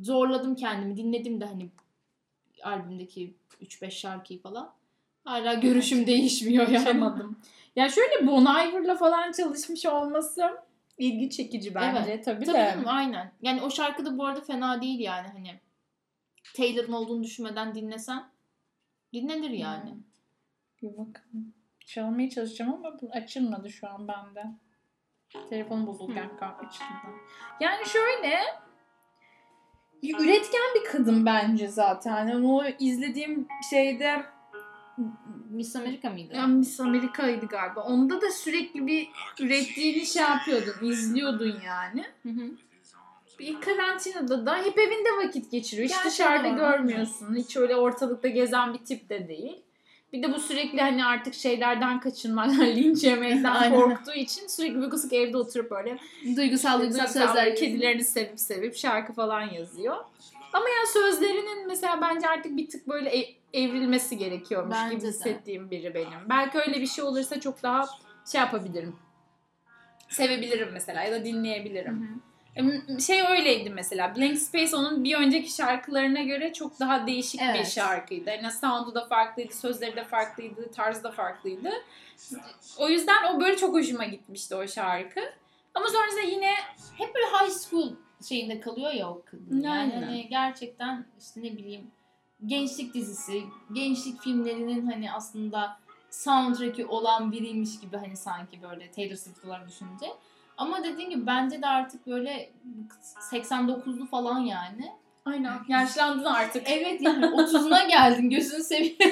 S1: zorladım kendimi dinledim de hani albümdeki 3-5 şarkıyı falan. Hala görüşüm değişmiyor yani.
S2: Ya şöyle Bon Iver'la falan çalışmış olması ilgi çekici bence. Tabii,
S1: Tabii
S2: de.
S1: canım, aynen. Yani o şarkı da bu arada fena değil yani hani. Taylor'ın olduğunu düşünmeden dinlesen dinlenir yani.
S2: Hmm. Bir bakalım. Çalmaya çalışacağım ama bu açılmadı şu an bende. Telefonum bozuldu
S1: Hmm.
S2: kanka açıldı. Yani şöyle üretken bir kadın bence zaten. Yani o izlediğim şeyde
S1: Miss America mıydı?
S2: ya Miss Amerika'ydı galiba. Onda da sürekli bir ürettiğini şey yapıyordun, izliyordun yani.
S1: Hı hı.
S2: Bir karantinada da hep evinde vakit geçiriyor. Hiç
S1: Gerçi
S2: dışarıda
S1: doğru.
S2: görmüyorsun. Hiç öyle ortalıkta gezen bir tip de değil. Bir de bu sürekli hani artık şeylerden kaçınmaktan, linç yemekten korktuğu için sürekli bir kısık evde oturup böyle
S1: Duygusal duygusal sözler.
S2: kedilerini sevip sevip şarkı falan yazıyor. Ama ya sözlerinin mesela bence artık bir tık böyle e- evrilmesi gerekiyormuş
S1: Bence
S2: gibi
S1: de.
S2: hissettiğim biri benim. Belki öyle bir şey olursa çok daha şey yapabilirim. Sevebilirim mesela ya da dinleyebilirim.
S1: hı.
S2: Em, Şey öyleydi mesela. Blank Space onun bir önceki şarkılarına göre çok daha değişik bir
S1: Evet.
S2: şarkıydı. Yani sound'u da farklıydı, sözleri de farklıydı, tarzı da farklıydı. O yüzden o böyle çok hoşuma gitmişti o şarkı. Ama sonrasında yine
S1: hep böyle high school şeyinde kalıyor ya o kadın. Yani hani gerçekten işte ne bileyim gençlik dizisi, gençlik filmlerinin hani aslında soundtrack'i olan biriymiş gibi hani sanki böyle Taylor Swift olarak düşününce. Ama dediğim gibi bence de artık böyle 89'lu falan yani.
S2: aynen yaşlandın artık.
S1: Evet yani 30'una geldin gözünü seveyim.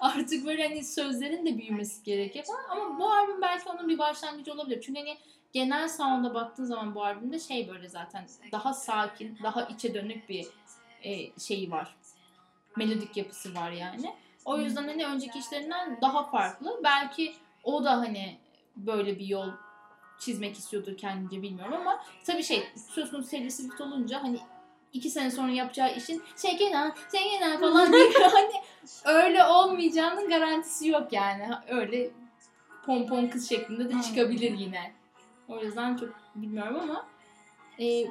S1: Artık böyle hani sözlerin de büyümesi gerekiyor falan. Ama bu albüm belki onun bir başlangıcı olabilir. Çünkü hani genel sound'a baktığın zaman bu albümde şey böyle zaten daha sakin, daha içe dönük bir e, şeyi var. Melodik yapısı var yani. O yüzden hani önceki işlerinden daha farklı. Belki o da hani böyle bir yol çizmek istiyordur kendince bilmiyorum ama tabii şey söz konusu Taylor Swift olunca hani iki sene sonra yapacağı işin Şekena, Şekena falan diye hani öyle olmayacağının garantisi yok yani. Öyle pompon kız şeklinde de çıkabilir yine. O yüzden çok bilmiyorum ama e,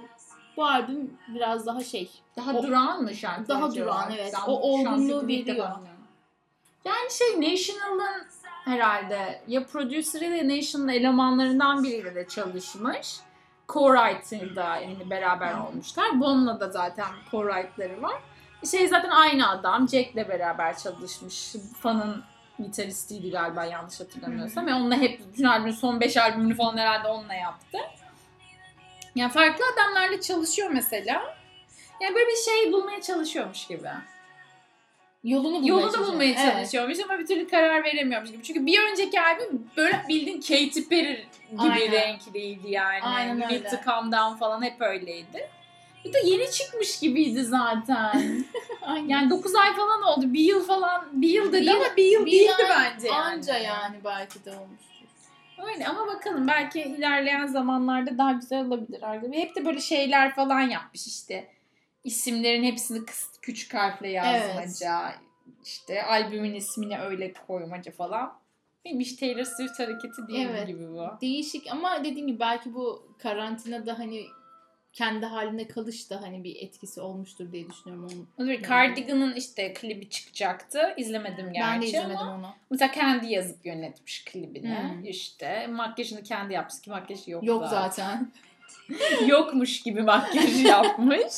S1: bu albüm biraz daha şey.
S2: Daha
S1: O-
S2: durağan mı şarkı?
S1: Daha durağan, evet.
S2: Ben
S1: O olgunluğu veriyor.
S2: Yani şey National'ın herhalde ya producer'ı ya National'ın elemanlarından biriyle de çalışmış. Co-writer'da yani beraber olmuşlar. Bon'la da zaten co-writer'ları var. Şey zaten aynı adam. Jack'le beraber çalışmış. Fan'ın gitaristiydi galiba yanlış hatırlamıyorsam. Ve onunla hep bütün albümün son 5 albümünü falan herhalde onunla yaptı. Yani farklı adamlarla çalışıyor mesela. Yani böyle bir şey bulmaya çalışıyormuş gibi.
S1: Yolunu bulmaya
S2: Yolunu
S1: çalışıyor.
S2: bulmaya
S1: Evet.
S2: çalışıyormuş ama bir türlü karar veremiyormuş gibi. Çünkü bir önceki albüm böyle bildiğin Katy Perry gibi
S1: Aynen.
S2: renkliydi yani.
S1: Aynen öyle.
S2: to Calm Down falan hep öyleydi. Bir de yeni çıkmış gibiydi zaten. Yani 9 ay falan oldu. Bir yıl falan. Bir yıl dedi
S1: Bir
S2: ama bir yıl
S1: bir
S2: değildi
S1: ay
S2: bence yani.
S1: Anca yani belki de olmuştur.
S2: Öyle ama bakalım belki ilerleyen zamanlarda daha güzel olabilir. Ve hep de böyle şeyler falan yapmış işte. İsimlerin hepsini kıs- küçük harfle yazmaca. işte albümün ismini öyle koymaca falan. Hiç Taylor Swift hareketi değil
S1: Evet.
S2: gibi bu.
S1: Değişik ama dediğim gibi belki bu karantinada hani kendi haline kalış da hani bir etkisi olmuştur diye düşünüyorum onun.
S2: Böyle Cardigan'ın işte klibi çıkacaktı. İzlemedim gerçi
S1: ben de izlemedim
S2: ama.
S1: onu.
S2: Mesela kendi yazıp yönetmiş klibini.
S1: Hmm.
S2: İşte makyajını kendi yapmış ki makyajı yok,
S1: Yok zaten.
S2: Yokmuş gibi makyaj yapmış.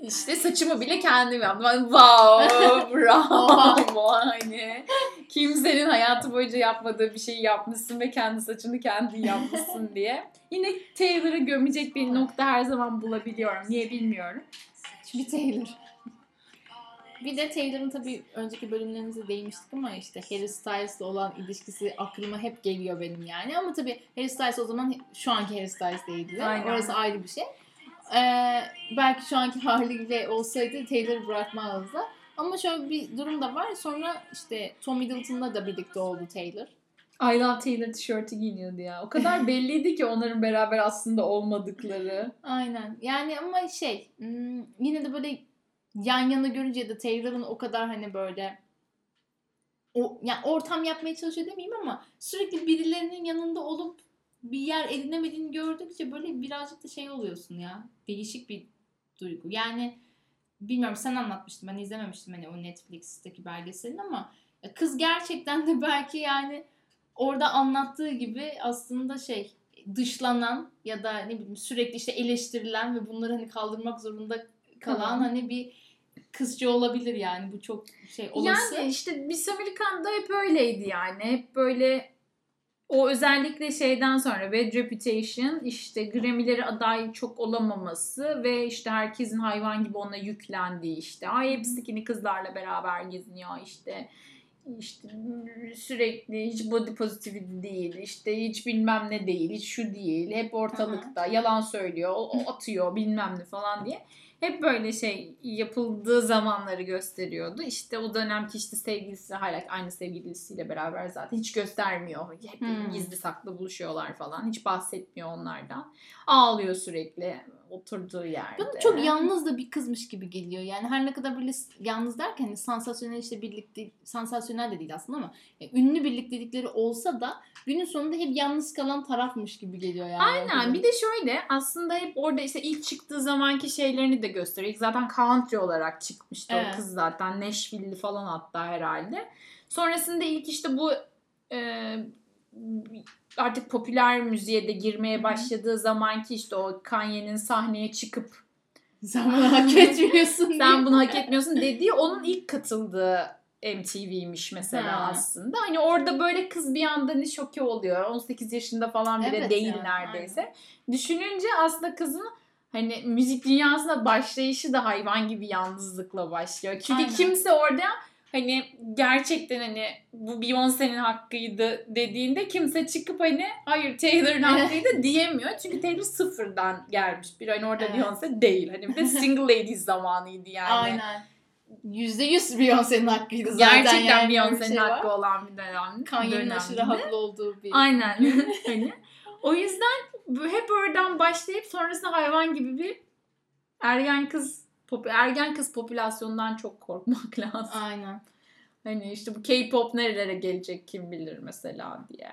S2: İşte saçımı bile kendim yaptım. Wow, bravo. hani kimsenin hayatı boyunca yapmadığı bir şeyi yapmışsın ve kendi saçını kendin yapmışsın diye. Yine Taylor'ı gömecek bir nokta her zaman bulabiliyorum. Niye bilmiyorum.
S1: Bir Taylor. Bir de Taylor'ın tabii önceki bölümlerimizde değinmiştik ama işte Harry Styles'la olan ilişkisi aklıma hep geliyor benim yani. Ama tabii Harry Styles o zaman şu anki Harry Styles değildi.
S2: Aynen.
S1: Orası ayrı bir şey. Ee, belki şu anki haliyle olsaydı Taylor'ı bırakmazdı. Ama şöyle bir durum da var. Sonra işte Tom Middleton'la da birlikte oldu Taylor.
S2: I Love Taylor tişörtü giyiniyordu ya. O kadar belliydi ki onların beraber aslında olmadıkları.
S1: Aynen. Yani ama şey hmm, yine de böyle yan yana görünce ya da Taylor'ın o kadar hani böyle o yani ortam yapmaya çalışıyor demeyeyim ama sürekli birilerinin yanında olup bir yer edinemediğini gördükçe böyle birazcık da şey oluyorsun ya. Değişik bir duygu. Yani bilmiyorum sen anlatmıştın ben izlememiştim hani o Netflix'teki belgeselini ama kız gerçekten de belki yani orada anlattığı gibi aslında şey dışlanan ya da ne bileyim sürekli işte eleştirilen ve bunları hani kaldırmak zorunda kalan
S2: Hı.
S1: hani bir kızcı olabilir yani bu çok şey olası.
S2: Yani işte Miss American'da hep öyleydi yani. Hep böyle o özellikle şeyden sonra Bad Reputation işte Grammy'lere aday çok olamaması ve işte herkesin hayvan gibi ona yüklendiği işte. Ay hepsi yine kızlarla beraber geziniyor işte. işte sürekli hiç body positivity değil, işte hiç bilmem ne değil, hiç şu değil, hep ortalıkta, yalan söylüyor, atıyor bilmem ne falan diye. Hep böyle şey yapıldığı zamanları gösteriyordu. İşte o dönemki işte sevgilisi hala aynı sevgilisiyle beraber zaten hiç göstermiyor. Hep
S1: Hmm.
S2: gizli saklı buluşuyorlar falan. Hiç bahsetmiyor onlardan. Ağlıyor sürekli oturduğu yerde.
S1: Bana çok yalnız da bir kızmış gibi geliyor. Yani her ne kadar böyle yalnız derken hani sansasyonel işte birlikte sansasyonel de değil aslında ama ya ünlü birliktelikleri olsa da günün sonunda hep yalnız kalan tarafmış gibi geliyor yani.
S2: Aynen. Bir de şöyle aslında hep orada işte ilk çıktığı zamanki şeylerini de gösteriyor. İlk zaten country olarak çıkmıştı
S1: Evet.
S2: o kız zaten. Nashville'li falan hatta herhalde. Sonrasında ilk işte bu e, artık popüler müziğe de girmeye başladığı zamanki işte o Kanye'nin sahneye çıkıp
S1: sen bunu hak etmiyorsun.
S2: sen bunu hak etmiyorsun dediği onun ilk katıldığı MTV'miş mesela
S1: Ha.
S2: aslında. Hani orada böyle kız bir anda ne şoke oluyor. 18 yaşında falan bile
S1: Evet
S2: değil
S1: ya,
S2: neredeyse. Düşününce aslında kızın hani müzik dünyasına başlayışı da hayvan gibi yalnızlıkla başlıyor. Çünkü
S1: Aynen.
S2: kimse orada hani gerçekten hani bu Beyoncé'nin hakkıydı dediğinde kimse çıkıp hani hayır Taylor'ın hakkıydı diyemiyor. Çünkü Taylor sıfırdan gelmiş bir hani orada
S1: Evet.
S2: Beyoncé değil. Hani bir de single ladies zamanıydı yani.
S1: Aynen. Yüzde yüz Beyoncé'nin hakkıydı zaten.
S2: Gerçekten
S1: yani
S2: Beyoncé'nin
S1: şey var.
S2: hakkı olan bir dönem.
S1: Kanye'nin aşırı haklı olduğu bir.
S2: Aynen. hani. O yüzden hep oradan başlayıp sonrasında hayvan gibi bir ergen kız pop, ergen kız popülasyonundan çok korkmak lazım.
S1: Aynen.
S2: Hani işte bu K-pop nerelere gelecek kim bilir mesela diye.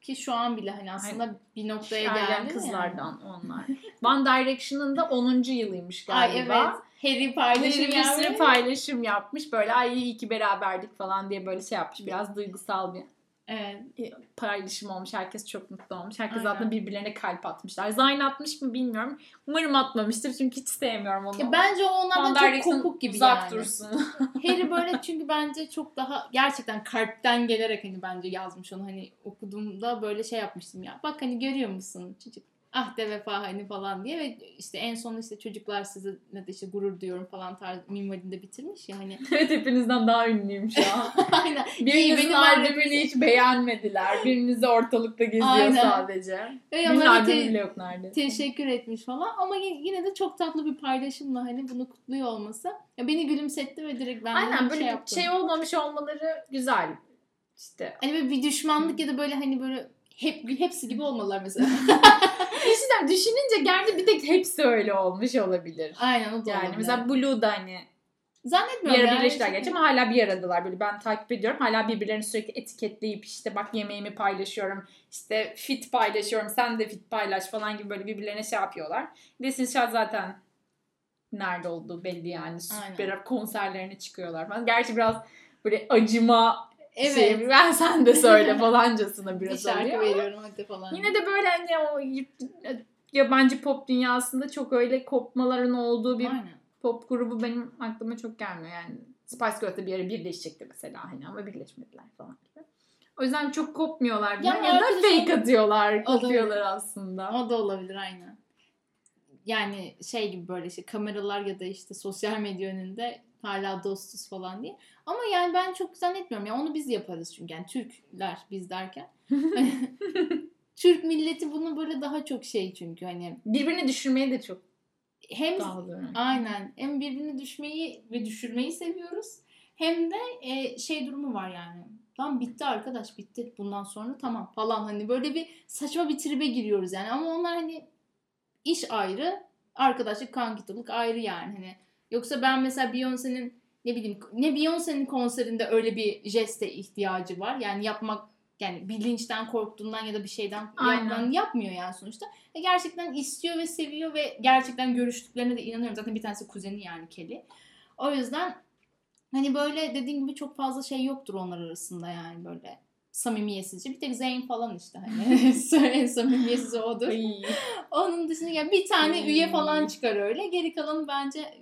S1: Ki şu an bile hani aslında bir noktaya
S2: Ergen
S1: geldi. yani.
S2: kızlardan onlar. One Direction'ın da 10. yılıymış
S1: Ay
S2: galiba.
S1: evet. Harry paylaşım
S2: bir sürü paylaşım yapmış. Böyle ay iyi ki beraberdik falan diye böyle şey yapmış. Biraz duygusal bir
S1: Evet.
S2: paylaşım olmuş. Herkes çok mutlu olmuş. Herkes
S1: Aynen.
S2: zaten birbirlerine kalp atmışlar. Zayn atmış mı bilmiyorum. Umarım atmamıştır çünkü hiç sevmiyorum onu.
S1: Ya bence o onlardan çok kopuk gibi
S2: uzak
S1: yani.
S2: dursun.
S1: Harry böyle çünkü bence çok daha gerçekten kalpten gelerek hani bence yazmış onu hani okuduğumda böyle şey yapmıştım ya. Bak hani görüyor musun çocuk ah de vefa hani falan diye ve işte en son işte çocuklar sizinle de işte gurur duyuyorum falan tarzı minvalinde bitirmiş ya hani.
S2: evet hepinizden daha ünlüyüm şu an.
S1: Aynen.
S2: Birinizin
S1: benim
S2: albümünü hiç beğenmediler. Biriniz de ortalıkta geziyor
S1: Aynen.
S2: sadece.
S1: Ve
S2: Birinin albümü bile yok nerede.
S1: teşekkür etmiş falan ama yine de çok tatlı bir paylaşımla hani bunu kutluyor olması ya beni gülümsetti ve direkt ben
S2: Aynen böyle
S1: şey yaptım.
S2: şey olmamış olmaları güzel. İşte.
S1: Hani böyle bir düşmanlık ya da böyle hani böyle hep hepsi gibi olmalılar mesela.
S2: Düşünün, düşününce gerçi bir tek hepsi öyle olmuş olabilir.
S1: Aynen o da
S2: Yani
S1: olabilir.
S2: mesela Blue da hani bir
S1: Zannetmiyorum
S2: ara
S1: ya.
S2: birleştiler gerçi ama hala bir aradalar böyle ben takip ediyorum. Hala birbirlerini sürekli etiketleyip işte bak yemeğimi paylaşıyorum. işte fit paylaşıyorum. Sen de fit paylaş falan gibi böyle birbirlerine şey yapıyorlar. Destiny's Child zaten nerede olduğu belli yani. Süper konserlerine çıkıyorlar falan. Gerçi biraz böyle acıma
S1: Evet.
S2: şey ben sen de söyle falancasına
S1: bir
S2: biraz
S1: şarkı
S2: oluyor.
S1: veriyorum hadi falan.
S2: Yine de böyle hani o yabancı pop dünyasında çok öyle kopmaların olduğu bir
S1: Aynen.
S2: pop grubu benim aklıma çok gelmiyor yani. Spice Girls de bir ara birleşecekti mesela hani ama birleşmediler falan gibi. O yüzden çok kopmuyorlar
S1: Ya
S2: ya, da fake atıyorlar, kopuyorlar aslında.
S1: O da olabilir aynen. Yani şey gibi böyle işte kameralar ya da işte sosyal medya önünde hala dostuz falan diye. Ama yani ben çok zannetmiyorum. Ya onu biz yaparız çünkü. Yani Türkler biz derken. Türk milleti bunu böyle daha çok şey çünkü hani
S2: Birbirini düşürmeye de çok
S1: hem
S2: dağılıyor.
S1: aynen hem birbirini düşmeyi ve düşürmeyi seviyoruz hem de e, şey durumu var yani. Tamam bitti arkadaş bitti bundan sonra tamam falan hani böyle bir saçma bir tribe giriyoruz yani ama onlar hani iş ayrı arkadaşlık kankitılık ayrı yani hani yoksa ben mesela Beyoncé'nin ne bileyim ne Beyoncé'nin konserinde öyle bir jeste ihtiyacı var yani yapmak yani bilinçten korktuğundan ya da bir şeyden yapman yapmıyor yani sonuçta. Ve gerçekten istiyor ve seviyor ve gerçekten görüştüklerine de inanıyorum. Zaten bir tanesi kuzeni yani Kelly. O yüzden hani böyle dediğim gibi çok fazla şey yoktur onlar arasında yani böyle samimiyetsizce. Bir tek Zayn falan işte hani en samimiyetsiz odur. Onun dışında yani bir tane üye falan çıkar öyle. Geri kalanı bence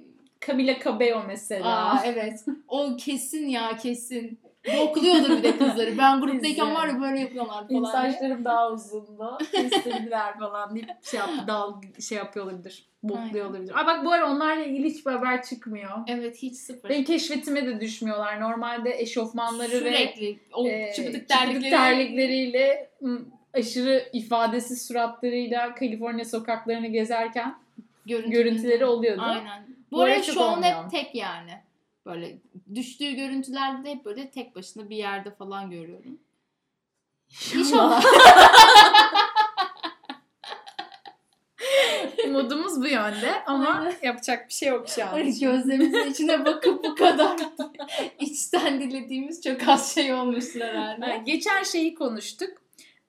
S2: Camila Cabello mesela.
S1: aa evet o kesin ya kesin. Bokluyordur bir de kızları. Ben gruptayken var ya böyle yapıyorlar falan. diye.
S2: saçlarım daha uzundu. Kestirdiler falan deyip şey yap, dal şey yapıyor olabilir. Bokluyor
S1: Aynen.
S2: olabilir. Ay bak bu ara onlarla ilgili hiçbir haber çıkmıyor.
S1: Evet hiç sıfır.
S2: Benim keşfetime de düşmüyorlar. Normalde eşofmanları ve
S1: Sürekli o
S2: e,
S1: çıpıdık terlikleri.
S2: terlikleriyle aşırı ifadesiz suratlarıyla Kaliforniya sokaklarını gezerken
S1: görüntüleri,
S2: görüntüleri oluyordu.
S1: Aynen. Bu,
S2: Bu ara
S1: arada
S2: çok
S1: şu an
S2: olmuyor.
S1: hep tek yani. Böyle düştüğü görüntülerde de hep böyle tek başına bir yerde falan görüyorum. İnşallah.
S2: Umudumuz bu yönde ama
S1: Aynen.
S2: yapacak bir şey yok şu an.
S1: Gözlerimizin içine bakıp bu kadar içten dilediğimiz çok az şey olmuştur herhalde.
S2: Geçen şeyi konuştuk.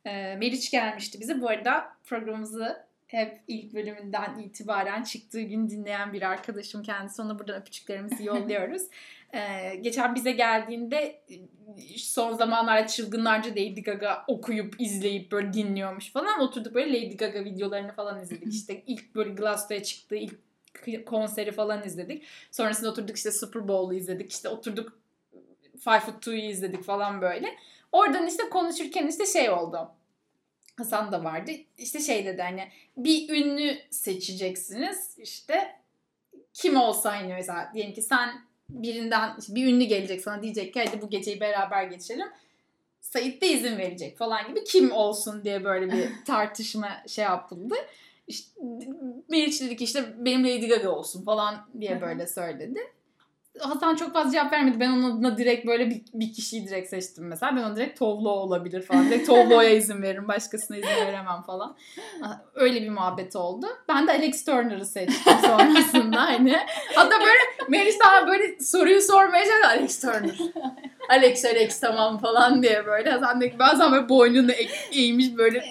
S2: Ee, Meriç gelmişti bize. Bu arada programımızı hep ilk bölümünden itibaren çıktığı gün dinleyen bir arkadaşım kendisi. Ona buradan öpücüklerimizi yolluyoruz. Ee, geçen bize geldiğinde e, son zamanlarda çılgınlarca Lady Gaga okuyup izleyip böyle dinliyormuş falan. Oturduk böyle Lady Gaga videolarını falan izledik. İşte ilk böyle Glaston'a çıktığı ilk konseri falan izledik. Sonrasında oturduk işte Super Bowl'u izledik. İşte oturduk Five Foot Two'yu izledik falan böyle. Oradan işte konuşurken işte şey oldu. Hasan da vardı. İşte şey dedi hani bir ünlü seçeceksiniz. İşte kim olsa hani mesela diyelim ki sen birinden bir ünlü gelecek sana diyecek ki hadi bu geceyi beraber geçirelim. Sait de izin verecek falan gibi kim olsun diye böyle bir tartışma şey yapıldı. İşte Meriç dedi ki işte benim Lady Gaga olsun falan diye böyle söyledi. Hasan çok fazla cevap vermedi. Ben onun adına direkt böyle bir, bir kişiyi direkt seçtim mesela. Ben ona direkt Tovlo olabilir falan. Direkt Tovlo'ya izin veririm. Başkasına izin veremem falan. Öyle bir muhabbet oldu. Ben de Alex Turner'ı seçtim sonrasında hani. Hatta böyle Meriç daha böyle soruyu sormaya çalıştı. Alex Turner. Alex Alex tamam falan diye böyle. Hasan da bazen böyle boynunu eğmiş böyle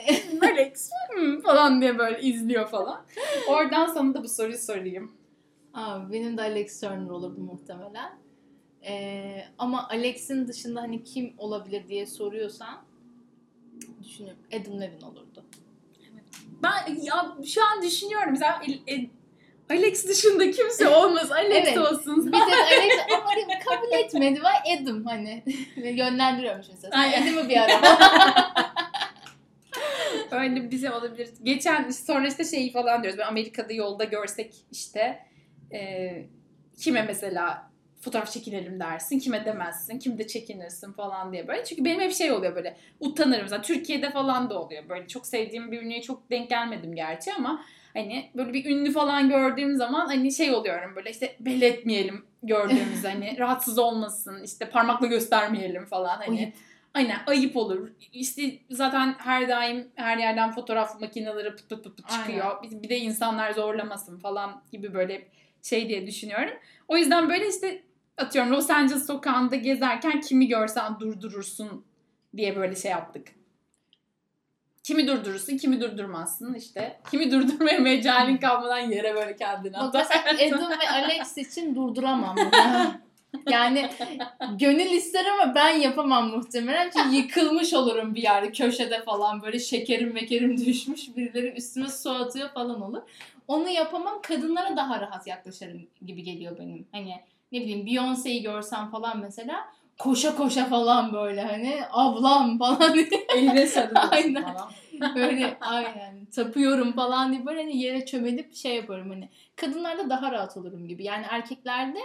S2: Alex hmm, falan diye böyle izliyor falan. Oradan sana da bu soruyu sorayım.
S1: Abi benim de Alex Turner olurdu muhtemelen. Ee, ama Alex'in dışında hani kim olabilir diye soruyorsan düşünüyorum. Adam Levine olurdu.
S2: Ben ya şu an düşünüyorum mesela el- el- Alex dışında kimse olmaz. Alex
S1: Evet.
S2: olsun.
S1: Bir tek Alex ama kabul etmedi. Var Adam hani. Yönlendiriyormuş mesela. Adam'ı bir ara.
S2: Öyle bir şey olabilir. Geçen sonra işte şeyi falan diyoruz. Ben Amerika'da yolda görsek işte e, kime mesela fotoğraf çekinelim dersin. Kime demezsin. Kimde çekinirsin falan diye böyle. Çünkü benim hep şey oluyor böyle. Utanırım. Mesela Türkiye'de falan da oluyor. Böyle çok sevdiğim bir ünlüye çok denk gelmedim gerçi ama hani böyle bir ünlü falan gördüğüm zaman hani şey oluyorum böyle işte belli etmeyelim gördüğümüz hani rahatsız olmasın işte parmakla göstermeyelim falan hani.
S1: Ayıp.
S2: Aynen ayıp olur. İşte zaten her daim her yerden fotoğraf makineleri pıt pıt pıt pıt çıkıyor. Bir, bir de insanlar zorlamasın falan gibi böyle şey diye düşünüyorum. O yüzden böyle işte atıyorum Los Angeles sokağında gezerken kimi görsen durdurursun diye böyle şey yaptık. Kimi durdurursun, kimi durdurmazsın işte. Kimi durdurmaya mecalin kalmadan yere böyle kendini
S1: Bak
S2: atar.
S1: mesela Adam ve Alex için durduramam. yani gönül ister ama ben yapamam muhtemelen. Çünkü yıkılmış olurum bir yerde köşede falan böyle şekerim mekerim düşmüş birileri üstüme su atıyor falan olur. Onu yapamam. Kadınlara daha rahat yaklaşırım gibi geliyor benim. Hani ne bileyim Beyoncé'yi görsem falan mesela koşa koşa falan böyle hani ablam falan diye
S2: Eline sarılıyorsun falan.
S1: böyle aynen tapıyorum falan diye böyle hani yere çömelip şey yaparım hani kadınlarda daha rahat olurum gibi. Yani erkeklerde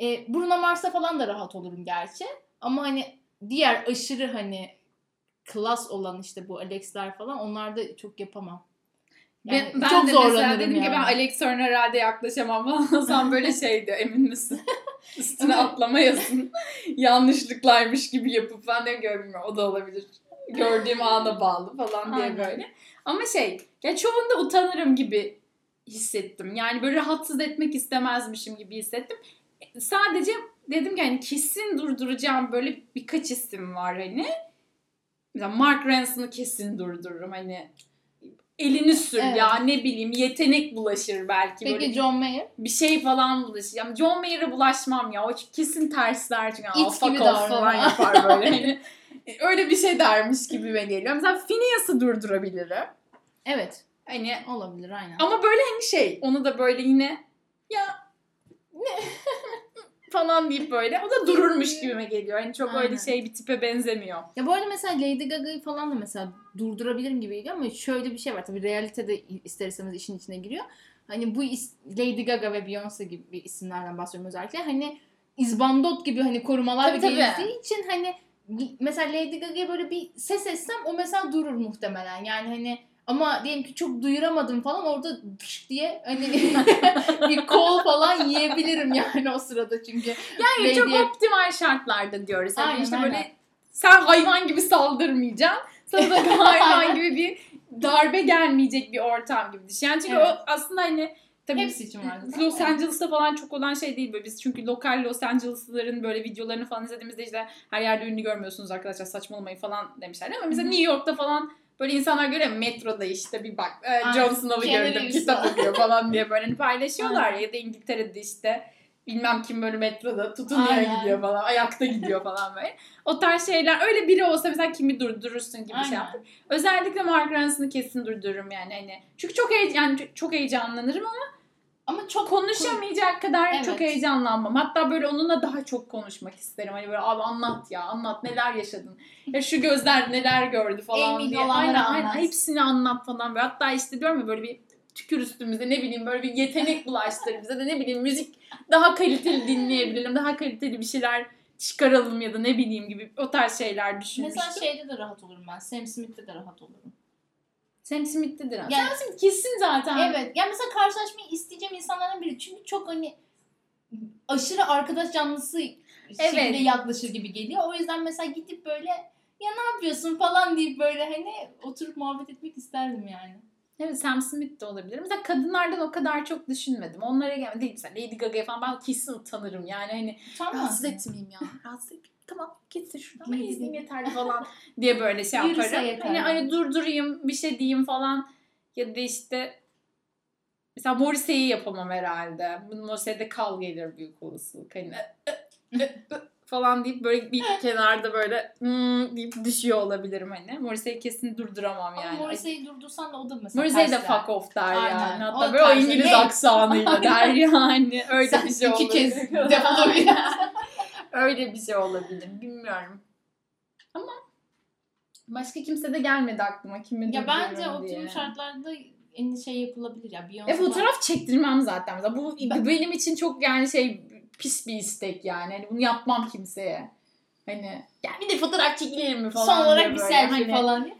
S1: e, Bruno Mars'ta falan da rahat olurum gerçi. Ama hani diğer aşırı hani klas olan işte bu Alex'ler falan onlarda çok yapamam. Yani
S2: ben, ben
S1: çok
S2: de
S1: zorlanırım
S2: dedim
S1: yani.
S2: ki ben Alex Turner herhalde yaklaşamam falan. Zaman böyle şeydi emin misin? Üstüne atlamayasın. Yanlışlıklaymış gibi yapıp ben de görmüyorum o da olabilir. Gördüğüm ana bağlı falan diye
S1: Aynen.
S2: böyle. Ama şey ya çoğunda utanırım gibi hissettim. Yani böyle rahatsız etmek istemezmişim gibi hissettim. Sadece dedim ki hani kesin durduracağım böyle birkaç isim var hani. Mesela Mark Ranson'ı kesin durdururum hani. Elini sür
S1: Evet.
S2: ya ne bileyim yetenek bulaşır belki böyle
S1: Peki John Mayer?
S2: bir şey falan bulaşır. Ama John Mayer'a bulaşmam ya. O kesin tersler çünkü.
S1: İt gibi
S2: falan yapar böyle. Hani öyle bir şey dermiş gibime geliyor. Mesela Phineas'ı durdurabilirim.
S1: Evet
S2: Hani
S1: olabilir aynen.
S2: ama böyle hani şey onu da böyle yine ya ne falan deyip böyle o da dururmuş gibime geliyor. Hani çok öyle
S1: Aynen.
S2: şey bir tipe benzemiyor.
S1: Ya bu arada mesela Lady Gaga'yı falan da mesela durdurabilirim gibi geliyor ama şöyle bir şey var. Tabii realite de ister istemez işin içine giriyor. Hani bu is- Lady Gaga ve Beyoncé gibi isimlerden bahsediyorum özellikle. Hani izbandot gibi hani korumalar
S2: Tabii,
S1: için hani mesela Lady Gaga'ya böyle bir ses etsem o mesela durur muhtemelen. Yani hani ama diyelim ki çok duyuramadım falan orada dış diye hani bir kol falan yiyebilirim yani o sırada çünkü.
S2: Yani çok
S1: Lady'ye-
S2: optimal şartlarda diyoruz. Hani
S1: Aynen,
S2: işte
S1: aynen.
S2: böyle sen hayvan gibi saldırmayacaksın. Sana da hayvan gibi bir darbe gelmeyecek bir ortam gibi düşün. Yani çünkü
S1: Evet.
S2: o aslında hani tabii
S1: Hepsi için var zaten.
S2: Los Angeles'ta falan çok olan şey değil böyle biz çünkü lokal Los Angeles'lıların böyle videolarını falan izlediğimizde işte her yerde ünlü görmüyorsunuz arkadaşlar saçmalamayın falan demişler ama mesela. New York'ta falan böyle insanlar görüyor ya, metroda işte bir bak e. Jon Snow'u gördüm kitap okuyor falan diye böyle hani paylaşıyorlar
S1: Aynen.
S2: ya da İngiltere'de işte bilmem kim böyle metroda tutunuyor
S1: Aynen.
S2: gidiyor falan ayakta gidiyor falan böyle. O tarz şeyler öyle biri olsa mesela kimi durdurursun gibi şey
S1: Aynen.
S2: yaptım. Özellikle Mark Ranson'ı kesin durdururum yani hani. Çünkü çok heyecan yani çok heyecanlanırım ama
S1: Ama çok
S2: konuşamayacak kadar
S1: Evet.
S2: çok heyecanlanmam. Hatta böyle onunla daha çok konuşmak isterim. Hani böyle abi anlat ya anlat neler yaşadın. Ya şu gözler neler gördü falan
S1: En
S2: diye. Aynen, aynen
S1: anlat.
S2: hepsini anlat falan. Böyle. Hatta işte diyorum ya böyle bir tükür üstümüze ne bileyim böyle bir yetenek bulaştır bize de ne bileyim müzik daha kaliteli dinleyebilelim. Daha kaliteli bir şeyler çıkaralım ya da ne bileyim gibi o tarz şeyler düşünmüştüm.
S1: Mesela şeyde de rahat olurum ben. Sam Smith'te de rahat olurum.
S2: Sam Smith'tedir. Yani,
S1: Yani-
S2: Sam Smith kesin zaten.
S1: Evet. Ya mesela karşılaşmayı isteyeceğim insanlardan biri. Çünkü çok hani aşırı arkadaş canlısı şekilde
S2: Evet.
S1: yaklaşır gibi geliyor. O yüzden mesela gidip böyle ya ne yapıyorsun falan deyip böyle hani oturup muhabbet etmek isterdim yani.
S2: Evet Sam Smith de olabilir. Mesela kadınlardan o kadar çok düşünmedim. Onlara gelmedi. Değil mesela Lady Gaga'ya falan ben kesin utanırım. Yani hani
S1: Utanmaz
S2: rahatsız etmeyeyim ya. Rahatsız etmeyeyim. Tamam gitsin şuradan. Ben izleyeyim yeterli falan diye böyle şey yaparım. Hani, hani durdurayım bir şey diyeyim falan. Ya da işte mesela Morrissey'i yapamam herhalde. Morrissey'de kal gelir büyük olasılık. Hani falan deyip böyle bir kenarda böyle hmm deyip düşüyor olabilirim hani. Morrissey'i kesin durduramam yani.
S1: Ama Morrissey'i durdursan da o da mesela
S2: Morrissey de fuck off der
S1: Aynen.
S2: yani.
S1: O
S2: Hatta böyle o. İngiliz
S1: Ne?
S2: aksanıyla der yani. Öyle
S1: Sen
S2: bir şey
S1: iki
S2: olabilir.
S1: kez defolabilir.
S2: Öyle bir şey olabilir. Bilmiyorum. Ama başka kimse de gelmedi aklıma. Kimi
S1: Ya bence optimum şartlarda en şey yapılabilir ya. Beyoncé
S2: E fotoğraf çektirmem zaten. Mesela bu
S1: Ben-
S2: benim için çok yani şey pis bir istek yani. Hani bunu yapmam kimseye. Hani ya bir de fotoğraf çekilelim mi falan
S1: Son olarak bir selfie
S2: Hani,
S1: falan.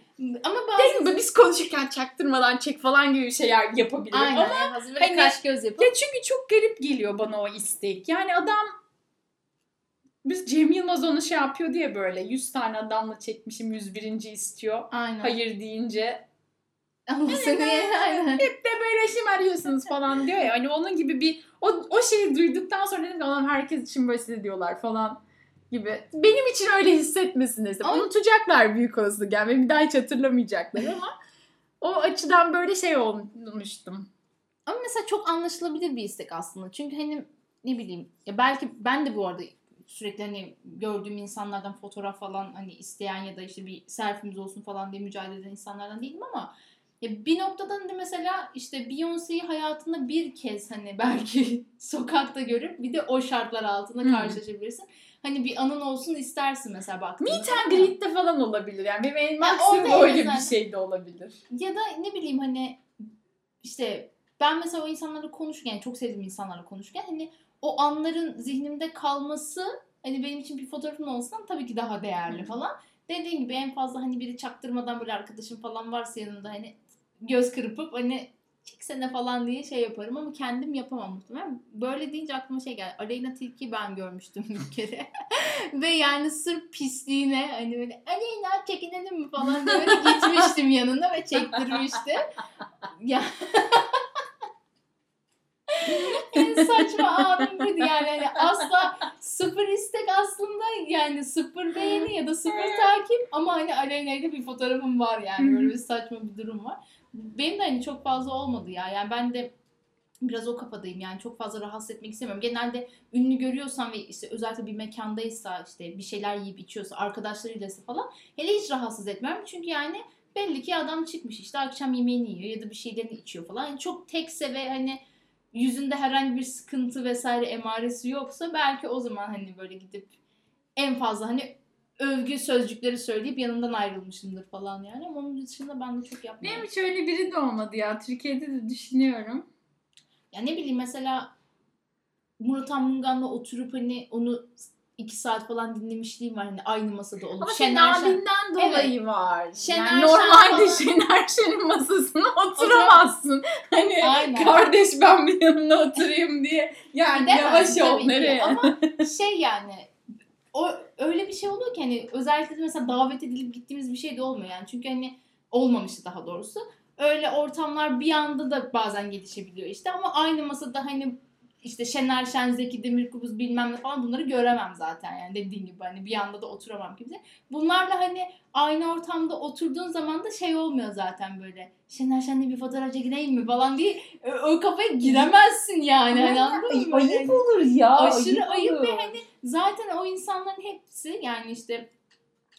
S1: Ama bazı
S2: Değil? Biz konuşurken çaktırmadan çek falan gibi bir şeyler yapabilirim.
S1: Aynen.
S2: Ama
S1: hazır böyle
S2: hani-
S1: kaş göz yapıp.
S2: Ya çünkü çok garip geliyor bana o istek. Yani adam biz Cem Yılmaz onu şey yapıyor diye böyle 100 tane adamla çekmişim 101. istiyor.
S1: Aynen.
S2: Hayır deyince
S1: Allah seni aynen.
S2: hep de böyle şımarıyorsunuz falan diyor ya. Hani onun gibi bir o, o şeyi duyduktan sonra dedim ki "Allah'ım herkes için böyle size diyorlar falan gibi. Benim için öyle hissetmesin.
S1: Ama-
S2: Unutacaklar büyük olasılık yani. Bir daha hiç hatırlamayacaklar ama o açıdan böyle şey olmuştum.
S1: Ama mesela çok anlaşılabilir bir istek aslında. Çünkü hani ne bileyim ya belki ben de bu arada sürekli hani gördüğüm insanlardan fotoğraf falan hani isteyen ya da işte bir selfie'miz olsun falan diye mücadele eden insanlardan değilim ama Ya bir noktada da mesela işte Beyoncé'yi hayatında bir kez hani belki sokakta görüp bir de o şartlar altında karşılaşabilirsin. Hani bir anın olsun istersin mesela baktığında.
S2: Meet and greet'te falan olabilir. Yani benim en maksimum
S1: orada
S2: öyle bir şey de olabilir.
S1: Ya da ne bileyim hani işte ben mesela o insanlarla konuşurken yani çok sevdiğim insanlarla konuşurken hani o anların zihnimde kalması hani benim için bir fotoğrafın olsan tabii ki daha değerli falan. Dediğim gibi en fazla hani biri çaktırmadan böyle arkadaşım falan varsa yanında hani göz kırpıp hani çeksene falan diye şey yaparım ama kendim yapamam muhtemelen. Böyle deyince aklıma şey geldi. Aleyna Tilki ben görmüştüm bir kere. Ve yani sırf pisliğine hani böyle Aleyna çekinelim mi falan diye gitmiştim yanına ve çektirmişti. Ya en saçma anım buydu yani hani asla sıfır istek aslında yani sıfır beğeni ya da sıfır takip ama hani Aleyna'yla bir fotoğrafım var yani böyle bir saçma bir durum var. Benim de hani çok fazla olmadı ya yani ben de biraz o kafadayım yani çok fazla rahatsız etmek istemiyorum. Genelde ünlü görüyorsam ve işte özellikle bir mekandaysa işte bir şeyler yiyip içiyorsa arkadaşlarıyla falan hele hiç rahatsız etmem çünkü yani belli ki adam çıkmış işte akşam yemeğini yiyor ya da bir şeylerini içiyor falan. Yani çok tekse ve hani yüzünde herhangi bir sıkıntı vesaire emaresi yoksa belki o zaman hani böyle gidip en fazla hani övgü sözcükleri söyleyip yanından ayrılmışımdır falan yani ama onun dışında ben de çok yapmıyorum.
S2: Benim hiç öyle biri de olmadı ya. Türkiye'de de düşünüyorum.
S1: Ya ne bileyim mesela Murat Anmungan'la oturup hani onu iki saat falan dinlemişliğim var hani aynı masada olup.
S2: Ama
S1: Şener Şen-
S2: dolayı var.
S1: Şener
S2: yani
S1: Şen
S2: normalde
S1: falan.
S2: Şener Şen'in masasına oturamazsın. Hani
S1: Aynen.
S2: kardeş ben bir yanına oturayım diye. Yani
S1: Gidemezsin
S2: yavaş ol
S1: ki.
S2: nereye?
S1: Ama şey yani o öyle bir şey oluyor ki hani özellikle mesela davet edilip gittiğimiz bir şey de olmuyor yani. Çünkü hani olmamıştı daha doğrusu. Öyle ortamlar bir anda da bazen gelişebiliyor işte ama aynı masada hani işte Şener Şen, Zeki Demirkubuz bilmem ne falan bunları göremem zaten yani dediğin gibi hani bir anda da oturamam kimse. Bunlarla hani aynı ortamda oturduğun zaman da şey olmuyor zaten böyle. Şener Şen'le bir fotoğraf çekileyim mi falan diye o, o kafaya giremezsin yani. Hani anladın mı?
S2: ayıp olur ya.
S1: Aşırı ayıp
S2: olur.
S1: ve hani zaten o insanların hepsi yani işte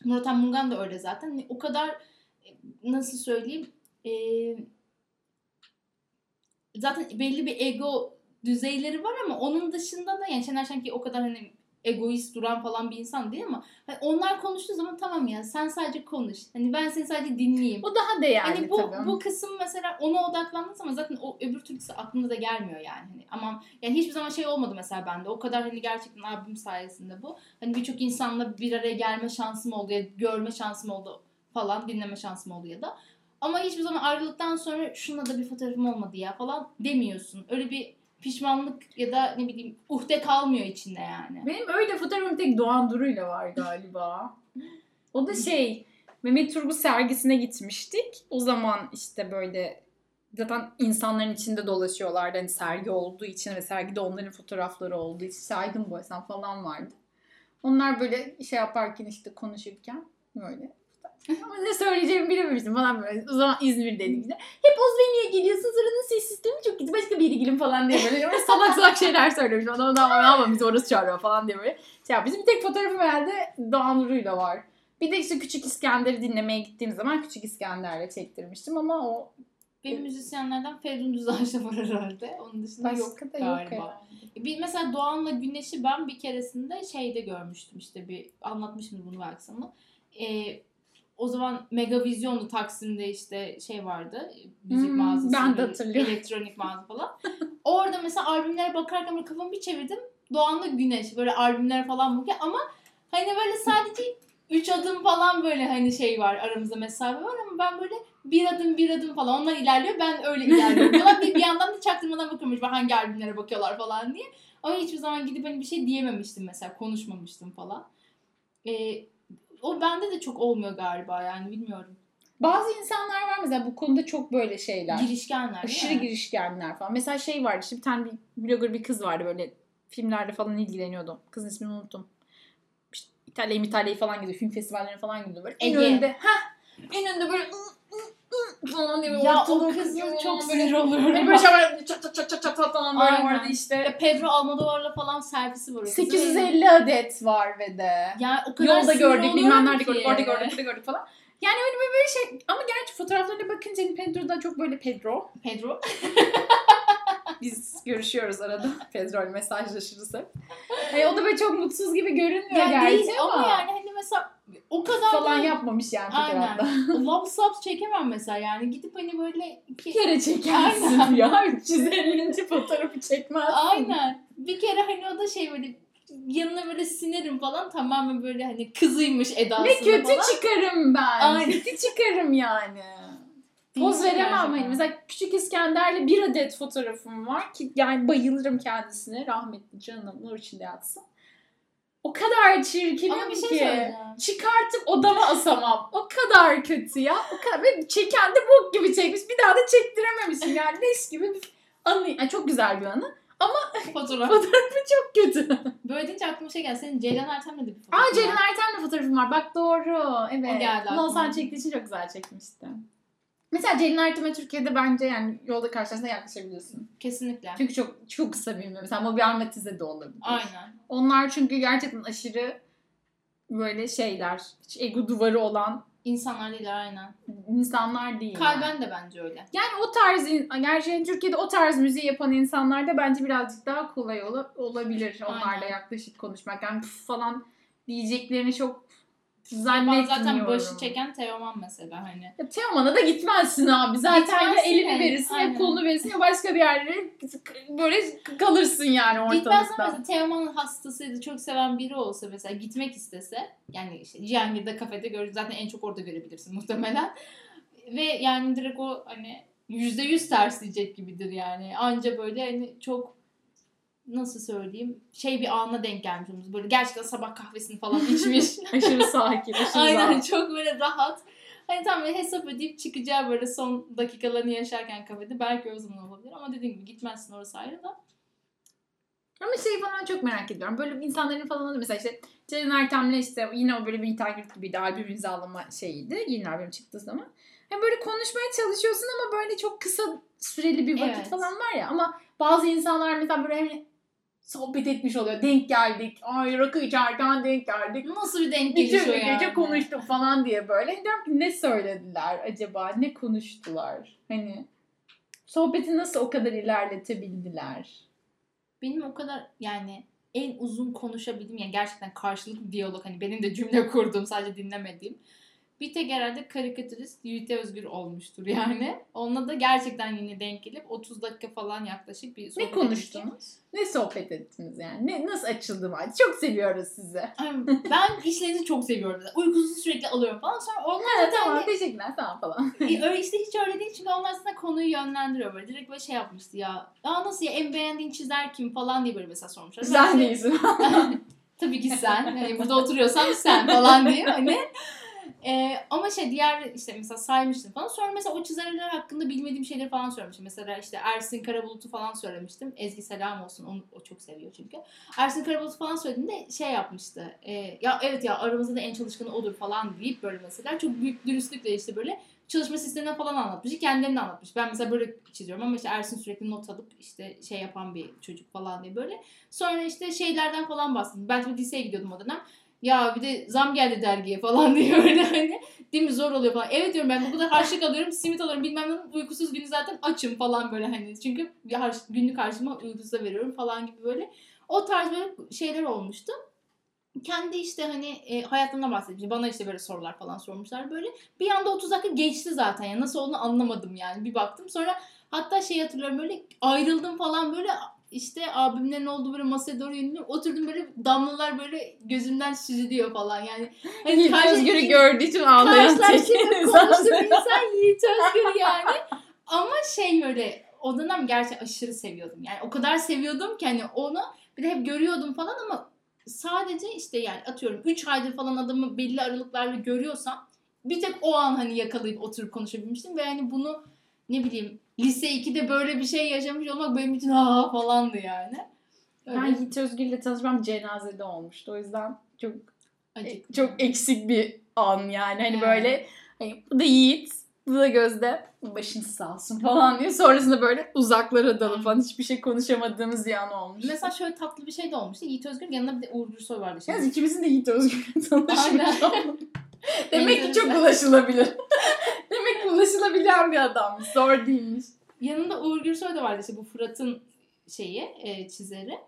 S1: Murat Anmungan da öyle zaten. Hani o kadar e, nasıl söyleyeyim e, zaten belli bir ego düzeyleri var ama onun dışında da yani Şener Şen ki o kadar hani egoist duran falan bir insan değil ama hani onlar konuştuğu zaman tamam ya sen sadece konuş. Hani ben seni sadece dinleyeyim.
S2: O daha değerli
S1: Hani bu
S2: tabii.
S1: bu kısım mesela ona odaklandığın zaman zaten o öbür türlüsü aklına da gelmiyor yani. Hani aman yani hiçbir zaman şey olmadı mesela bende. O kadar hani gerçekten abim sayesinde bu. Hani birçok insanla bir araya gelme şansım oldu ya görme şansım oldu falan dinleme şansım oldu ya da. Ama hiçbir zaman ayrıldıktan sonra şuna da bir fotoğrafım olmadı ya falan demiyorsun. Öyle bir pişmanlık ya da ne bileyim uhde kalmıyor içinde yani.
S2: Benim öyle fotoğrafım tek Doğan Duru'yla var galiba. O da şey Mehmet Turgut sergisine gitmiştik. O zaman işte böyle zaten insanların içinde dolaşıyorlardı. Hani sergi olduğu için ve sergide onların fotoğrafları olduğu için saygın boyasam falan vardı. Onlar böyle şey yaparken işte konuşurken böyle ama ne söyleyeceğimi bilememiştim falan böyle. O zaman İzmir'deydik işte. Hep Ozveni'ye geliyorsunuz oranın ses sistemi çok kötü. Başka bir yere falan diye böyle, böyle salak salak şeyler söylemiş. Adam da ama bizi orası çağırıyor falan diye böyle. Şey, bizim bir tek fotoğrafım herhalde Doğan var. Bir de işte Küçük İskender'i dinlemeye gittiğim zaman Küçük İskender'le çektirmiştim ama o
S1: Benim müzisyenlerden Feridun Düzağaç'ta var herhalde. Onun dışında yok
S2: başka da yok
S1: galiba.
S2: herhalde.
S1: Bir mesela Doğan'la Güneş'i ben bir keresinde şeyde görmüştüm işte bir anlatmışım bunu belki sana. Ee, o zaman Megavizyon'du Taksim'de işte şey vardı. Müzik
S2: Hmm,
S1: mağazası.
S2: ben de hatırlıyorum.
S1: Elektronik mağaza falan. Orada mesela albümlere bakarken böyle kafamı bir çevirdim. Doğan'la Güneş böyle albümlere falan bakıyor ama hani böyle sadece üç adım falan böyle hani şey var aramızda mesafe var ama ben böyle bir adım bir adım falan onlar ilerliyor ben öyle ilerliyorum falan bir, bir yandan da çaktırmadan bakıyormuş hangi albümlere bakıyorlar falan diye ama hiçbir zaman gidip hani bir şey diyememiştim mesela konuşmamıştım falan ee, o bende de çok olmuyor galiba yani bilmiyorum
S2: Bazı insanlar var mesela bu konuda çok böyle şeyler.
S1: girişkenler
S2: Aşırı
S1: mi?
S2: girişkenler falan. Mesela şey vardı işte bir tane bir blogger bir kız vardı böyle filmlerle falan ilgileniyordu. Kızın ismini unuttum. İşte İtalya'yı İtalya'yı falan gidiyor. Film festivallerine falan gidiyor. Böyle en
S1: Ege.
S2: önde. Heh, en önde böyle ı, ı, ı falan diye böyle
S1: ya o
S2: ortalığı
S1: kızın
S2: kızıyor,
S1: çok
S2: böyle-
S1: sinir oluyorum
S2: Hani böyle şey var, çat çat çat çat çat falan böyle
S1: Aynen.
S2: orada işte.
S1: Ya Pedro Almodovar'la falan selfie'si var. o kızın.
S2: 850 adet var ve de.
S1: Ya o kadar
S2: Yolda
S1: sinir
S2: gördük, bilmem
S1: oluyorum
S2: nerede
S1: ki.
S2: gördük, orada gördük, burada gördük falan. Yani öyle böyle, böyle şey ama gerçi fotoğraflarına bakınca hani Pedro da çok böyle Pedro.
S1: Pedro.
S2: Biz görüşüyoruz arada. Pedro ile mesajlaşırız hep. E, o da böyle çok mutsuz gibi görünmüyor
S1: Yani
S2: gerçi
S1: değil
S2: ama,
S1: ama yani hani mesela o kadar
S2: falan
S1: da-
S2: yapmamış yani.
S1: Aynen. Love Subs çekemem mesela yani. Gidip hani böyle
S2: Bir
S1: iki...
S2: kere çekersin
S1: Aynen.
S2: ya. 350. fotoğrafı çekmezsin.
S1: Aynen. Bir kere hani o da şey böyle yanına böyle sinerim falan tamamen böyle hani kızıymış edasında
S2: Ne kötü
S1: falan.
S2: çıkarım ben.
S1: Aynen.
S2: Kötü çıkarım yani. Poz veremem
S1: gerçekten.
S2: hani. Mesela Küçük İskender'le bir adet fotoğrafım var ki yani bayılırım kendisine. Rahmetli canım nur içinde yatsın. O kadar çirkinim
S1: Ama bir şey
S2: ki. Çıkartıp odama asamam. O kadar kötü ya. O kadar. Ve çeken de bok gibi çekmiş. Bir daha da çektirememişim. Yani leş gibi bir anı. Yani çok güzel bir anı.
S1: Fotoğraf.
S2: Fotoğrafı çok kötü.
S1: Böyle deyince aklıma şey geldi. Senin Ceylan Ertem'le de bir
S2: Aa
S1: fotoğrafın
S2: Ceylan
S1: var.
S2: Ertem'le fotoğrafım var. Bak doğru. Evet.
S1: O geldi
S2: Bunu
S1: aklıma.
S2: Oğuzhan çektiği için çok güzel çekmişti. Mesela Ceylan Ertem'e Türkiye'de bence yani yolda karşılaştığında yaklaşabiliyorsun.
S1: Kesinlikle.
S2: Çünkü çok çok kısa bir Mesela Mobi Armatize de olabilir.
S1: Aynen.
S2: Onlar çünkü gerçekten aşırı böyle şeyler. Hiç ego duvarı olan
S1: İnsanlar değil aynen.
S2: insanlar değil. yani.
S1: Kalben de bence öyle.
S2: Yani o tarz, in- gerçi Türkiye'de o tarz müziği yapan insanlar da bence birazcık daha kolay ola- olabilir onlarla
S1: Aynen.
S2: yaklaşık konuşmak. Yani püf falan diyeceklerini çok
S1: Ben
S2: zannetmiyorum.
S1: zaten başı çeken Teoman mesela hani.
S2: Ya Teoman'a da gitmezsin abi. Zaten ya
S1: Gitmezsin
S2: elini
S1: yani,
S2: verirsin ya
S1: aynen.
S2: kolunu verirsin ya başka bir yerlere böyle kalırsın yani ortalıkta.
S1: mesela Teoman'ın hastasıydı. Çok seven biri olsa mesela gitmek istese. Yani işte Cihangir'de kafede gör zaten en çok orada görebilirsin muhtemelen. Ve yani direkt o hani yüzde yüz ters diyecek gibidir yani. Anca böyle hani çok nasıl söyleyeyim şey bir ana denk gelmiş olmuş. Böyle gerçekten sabah kahvesini falan içmiş.
S2: Aşırı sakin, aşırı
S1: Aynen
S2: rahat.
S1: çok böyle rahat. Hani tam böyle hesap ödeyip çıkacağı böyle son dakikalarını yaşarken kafede belki o zaman olabilir. Ama dediğim gibi gitmezsin orası ayrı da.
S2: Ama şey falan çok merak ediyorum. Böyle insanların falan oluyor. Mesela işte Ceren Ertem'le işte yine o böyle bir takip gibiydi. Albüm imzalama şeyiydi. Yeni albüm çıktığı zaman. Hem böyle konuşmaya çalışıyorsun ama böyle çok kısa süreli bir vakit
S1: Evet.
S2: falan var ya. Ama bazı insanlar mesela böyle hem sohbet etmiş oluyor. Denk geldik. Ay rakı içerken denk geldik.
S1: Nasıl bir denk
S2: Bütün
S1: geliş o
S2: gece
S1: yani.
S2: konuştuk falan diye böyle. Diyorum ki ne söylediler acaba? Ne konuştular? Hani sohbeti nasıl o kadar ilerletebildiler?
S1: Benim o kadar yani en uzun konuşabildiğim yani gerçekten karşılıklı diyalog hani benim de cümle kurduğum sadece dinlemediğim. Bir tek herhalde karikatürist Yiğit Özgür olmuştur yani. Onunla da gerçekten yine denk gelip 30 dakika falan yaklaşık bir
S2: Ne
S1: sohbet
S2: konuştunuz? Ne sohbet ettiniz yani? Ne, nasıl açıldı mı? Çok seviyoruz sizi.
S1: Ben işlerinizi çok seviyorum. Uykusuzu sürekli alıyorum falan. Sonra onlar
S2: Evet
S1: zaten
S2: tamam
S1: hani-
S2: teşekkürler tamam falan.
S1: E, öyle işte hiç öyle değil çünkü onlar aslında konuyu yönlendiriyor böyle. Direkt böyle şey yapmıştı ya. Aa nasıl ya en beğendiğin çizer kim falan diye böyle mesela sormuşlar.
S2: Sen
S1: de-
S2: değilsin.
S1: Tabii ki sen. Hani burada oturuyorsan sen falan diye hani. Ee, ama şey diğer işte mesela saymıştım falan. Sonra mesela o çizerler hakkında bilmediğim şeyleri falan söylemiştim. Mesela işte Ersin Karabulut'u falan söylemiştim. Ezgi selam olsun. Onu o çok seviyor çünkü. Ersin Karabulut'u falan söylediğinde şey yapmıştı. Ee, ya evet ya aramızda da en çalışkanı odur falan deyip böyle mesela çok büyük dürüstlükle işte böyle çalışma sisteminden falan anlatmış. Kendilerini anlatmış. Ben mesela böyle çiziyorum ama işte Ersin sürekli not alıp işte şey yapan bir çocuk falan diye böyle. Sonra işte şeylerden falan bahsettim. Ben tabii liseye gidiyordum o dönem. Ya bir de zam geldi dergiye falan diye öyle hani. Değil mi zor oluyor falan. Evet diyorum ben bu kadar harçlık alıyorum, simit alıyorum bilmem ne uykusuz günü zaten açım falan böyle hani. Çünkü bir harç, günlük harcıma uykusuza veriyorum falan gibi böyle. O tarz böyle şeyler olmuştu. Kendi işte hani e, hayatımdan bahsetmiş. Bana işte böyle sorular falan sormuşlar böyle. Bir anda 30 dakika geçti zaten ya. Nasıl olduğunu anlamadım yani. Bir baktım sonra hatta şey hatırlıyorum böyle ayrıldım falan böyle işte abimlerin olduğu böyle masaya doğru yöneliyorum. Oturdum böyle damlalar böyle gözümden süzülüyor falan yani. Hani
S2: Yiğit Özgür'ü gördüğü için ağlayan tek
S1: Karşılaştığımda
S2: insan.
S1: Yiğit Özgür yani. Ama şey böyle o dönem gerçi aşırı seviyordum. Yani o kadar seviyordum ki hani onu bir de hep görüyordum falan ama sadece işte yani atıyorum 3 aydır falan adamı belli aralıklarla görüyorsam bir tek o an hani yakalayıp oturup konuşabilmiştim ve hani bunu ne bileyim lise 2'de böyle bir şey yaşamış olmak benim için ha falandı yani. Öyle
S2: Ben Yiğit Özgür'le tanışmam cenazede olmuştu. O yüzden çok
S1: acık.
S2: çok eksik bir an yani. Hani
S1: Evet.
S2: böyle hani bu da Yiğit, bu da Gözde. Başınız sağ olsun falan diye. Sonrasında böyle uzaklara dalıp falan hiçbir şey konuşamadığımız bir an olmuş.
S1: Mesela şöyle tatlı bir şey de olmuştu. Yiğit Özgür yanında bir de Uğur Gürsoy vardı. Şimdi.
S2: Yalnız ikimizin de Yiğit Özgür'le tanışmış
S1: Aynen.
S2: Demek ki çok ulaşılabilir. Demek ki ulaşılabilen bir adammış. Zor değilmiş.
S1: Yanında Uğur Gürsoy da vardı işte bu Fırat'ın şeyi e, çizeri.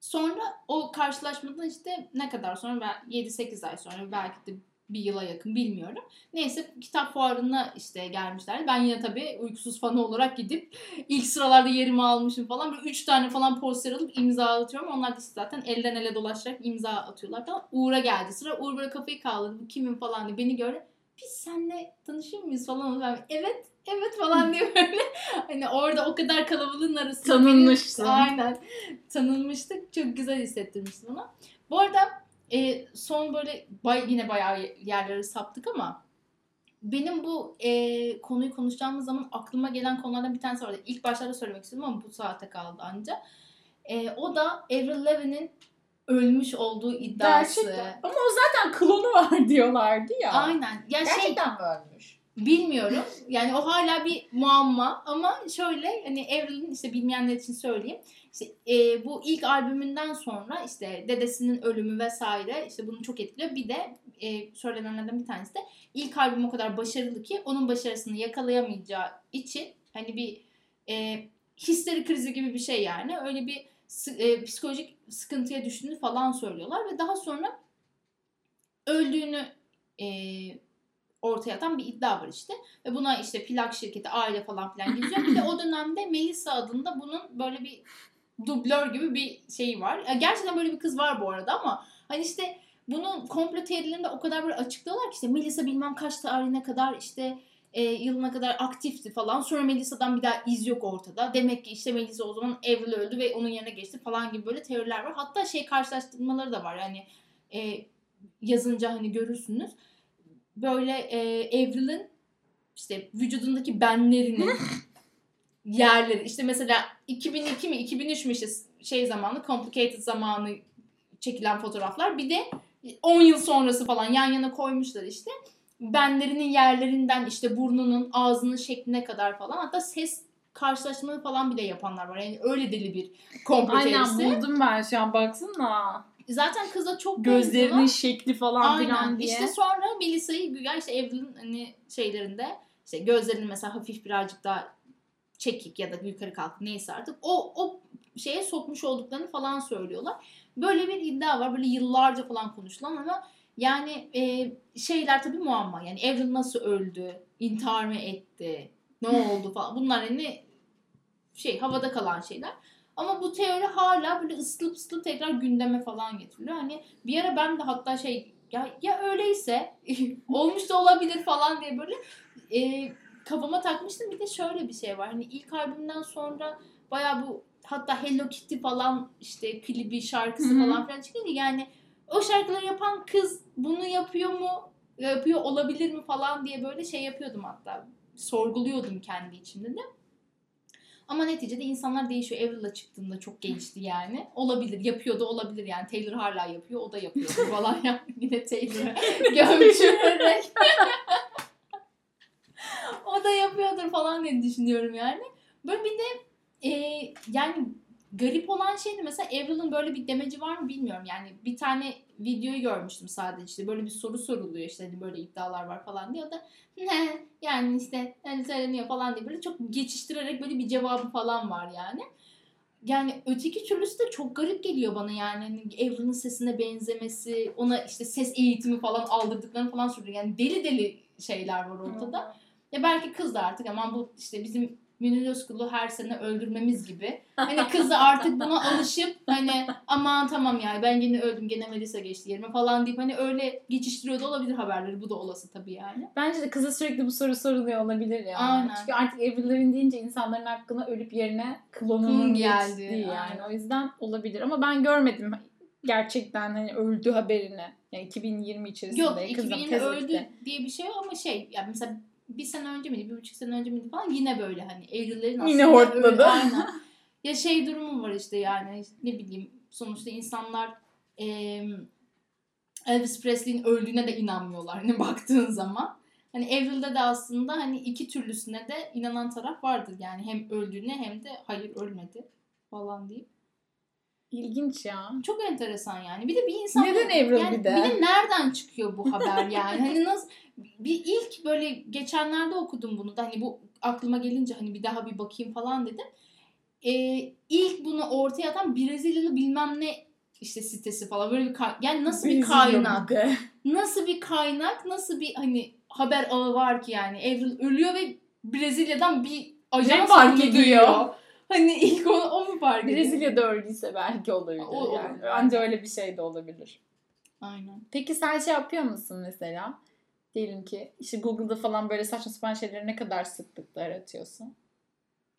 S1: Sonra o karşılaşmadan işte ne kadar sonra ben 7-8 ay sonra belki de bir yıla yakın bilmiyorum. Neyse kitap fuarına işte gelmişler. Ben yine tabii uykusuz fanı olarak gidip ilk sıralarda yerimi almışım falan. Böyle 3 tane falan poster alıp imza atıyorum. Onlar da zaten elden ele dolaşarak imza atıyorlar falan. Uğur'a geldi sıra. Uğur böyle kafayı kaldırdı. Bu kimin falan diye beni gördü. Biz seninle tanışıyor muyuz falan. Ben, evet evet falan diye böyle hani orada o kadar kalabalığın arasında
S2: Tanınmışsın.
S1: benim- aynen tanınmıştık. Çok güzel hissettirmişti bana. Bu arada e, son böyle bay, yine bayağı yerlere saptık ama benim bu e, konuyu konuşacağımız zaman aklıma gelen konulardan bir tanesi vardı. İlk başlarda söylemek istedim ama bu saate kaldı anca. E, o da Avril Lavigne'in ölmüş olduğu iddiası.
S2: Gerçekten. Ama o zaten klonu var diyorlardı ya.
S1: Aynen. Ya şey
S2: Gerçekten mi ölmüş?
S1: Bilmiyorum. Yani o hala bir muamma ama şöyle hani Evril'in işte bilmeyenler için söyleyeyim. İşte e, bu ilk albümünden sonra işte dedesinin ölümü vesaire işte bunu çok etkiliyor. Bir de e, söylenenlerden bir tanesi de ilk albüm o kadar başarılı ki onun başarısını yakalayamayacağı için hani bir e, histeri krizi gibi bir şey yani. Öyle bir e, psikolojik sıkıntıya düştüğünü falan söylüyorlar ve daha sonra öldüğünü e, ortaya atan bir iddia var işte. Ve buna işte plak şirketi, aile falan filan geziyor. Bir de o dönemde Melissa adında bunun böyle bir dublör gibi bir şeyi var. Ya gerçekten böyle bir kız var bu arada ama hani işte bunun komplo teorilerinde o kadar böyle açıklıyorlar ki işte Melissa bilmem kaç tarihine kadar işte e, yılına kadar aktifti falan. Sonra Melissa'dan bir daha iz yok ortada. Demek ki işte Melissa o zaman Avril öldü ve onun yerine geçti falan gibi böyle teoriler var. Hatta şey karşılaştırmaları da var. Yani e, yazınca hani görürsünüz. Böyle e, Avril'in işte vücudundaki benlerinin yerleri işte mesela 2002 mi 2003 mü işte şey zamanı complicated zamanı çekilen fotoğraflar bir de 10 yıl sonrası falan yan yana koymuşlar işte benlerinin yerlerinden işte burnunun ağzının şekline kadar falan hatta ses karşılaştırmaları falan bile yapanlar var. Yani öyle deli bir komplo
S2: Aynen
S1: teorisi.
S2: buldum ben şu an baksana.
S1: Zaten kıza çok
S2: Gözlerinin
S1: benziyorlar.
S2: şekli falan filan
S1: Aynen.
S2: diye.
S1: İşte sonra Melissa'yı güya işte Evril'in hani şeylerinde işte gözlerinin mesela hafif birazcık daha çekik ya da yukarı kalk neyse artık o o şeye sokmuş olduklarını falan söylüyorlar. Böyle bir iddia var. Böyle yıllarca falan konuşulan ama yani e, şeyler tabii muamma. Yani Avril nasıl öldü? İntihar mı etti? Ne oldu falan. Bunlar hani şey havada kalan şeyler. Ama bu teori hala böyle ıslıp ıslıp tekrar gündeme falan getiriliyor. Hani bir ara ben de hatta şey ya ya öyleyse olmuş da olabilir falan diye böyle e, kafama takmıştım. Bir de şöyle bir şey var. Hani ilk albümden sonra baya bu hatta Hello Kitty falan işte klibi şarkısı
S2: Hı hı.
S1: falan filan çıkınca yani o şarkıları yapan kız bunu yapıyor mu? Yapıyor olabilir mi falan diye böyle şey yapıyordum hatta. Sorguluyordum kendi içimde de. Ama neticede insanlar değişiyor. Avril'la çıktığında çok gençti yani. Olabilir. Yapıyor da olabilir yani. Taylor hala yapıyor. O da yapıyor falan yani. Yine Taylor'ı gömçürerek. o da yapıyordur falan diye düşünüyorum yani. Böyle bir de e, yani garip olan şey de mesela Avril'in böyle bir demeci var mı bilmiyorum. Yani bir tane videoyu görmüştüm sadece işte böyle bir soru soruluyor işte hani böyle iddialar var falan diye. O da ne yani işte hani söyleniyor falan diye böyle çok geçiştirerek böyle bir cevabı falan var yani. Yani öteki türlüsü de çok garip geliyor bana yani. Hani Avril'in sesine benzemesi, ona işte ses eğitimi falan aldırdıklarını falan söylüyor. Yani deli deli şeyler var ortada. Ya belki kız da artık aman bu işte bizim Münir Özkul'u her sene öldürmemiz gibi. Hani kız da artık buna alışıp hani aman tamam yani ben gene öldüm gene Melisa geçti yerime falan deyip hani öyle geçiştiriyor da olabilir haberleri. Bu da olası tabii yani.
S2: Bence de kıza sürekli bu soru soruluyor olabilir yani.
S1: Aynen.
S2: Çünkü artık Avril'lerin deyince insanların aklına ölüp yerine klonunun
S1: Klon geldi,
S2: geçtiği yani.
S1: aynen.
S2: O yüzden olabilir ama ben görmedim gerçekten hani öldü haberini. Yani 2020 içerisinde
S1: Yok
S2: kızım
S1: 2020
S2: tez
S1: öldü diye bir şey ama şey yani mesela bir sene önce miydi, bir buçuk sene önce miydi falan yine böyle hani Evril'lerin
S2: Yine
S1: aslında
S2: hortladı.
S1: öyle- aynen. ya şey durumu var işte yani ne bileyim sonuçta insanlar em, Elvis Presley'in öldüğüne de inanmıyorlar hani baktığın zaman. Hani Evril'de de aslında hani iki türlüsüne de inanan taraf vardır yani hem öldüğüne hem de hayır ölmedi falan deyip.
S2: İlginç ya.
S1: Çok enteresan yani. Bir de bir insan
S2: Neden Avril
S1: yani
S2: bir de?
S1: Bir de nereden çıkıyor bu haber yani? hani nasıl bir ilk böyle geçenlerde okudum bunu da hani bu aklıma gelince hani bir daha bir bakayım falan dedim. Ee, ilk bunu ortaya atan Brezilyalı bilmem ne işte sitesi falan böyle bir yani nasıl bir kaynak? Nasıl bir kaynak? Nasıl bir hani haber ağı var ki yani? Avril ölüyor ve Brezilya'dan bir ajan
S2: fark
S1: fark
S2: ediyor?
S1: Hani ilk o, o mu fark ediyor?
S2: Brezilya öyleyse belki olabilir.
S1: O-
S2: yani.
S1: o-
S2: Anca öyle bir şey de olabilir.
S1: Aynen.
S2: Peki sen şey yapıyor musun mesela? Diyelim ki işte Google'da falan böyle saçma sapan şeyleri ne kadar sıklıkla aratıyorsun?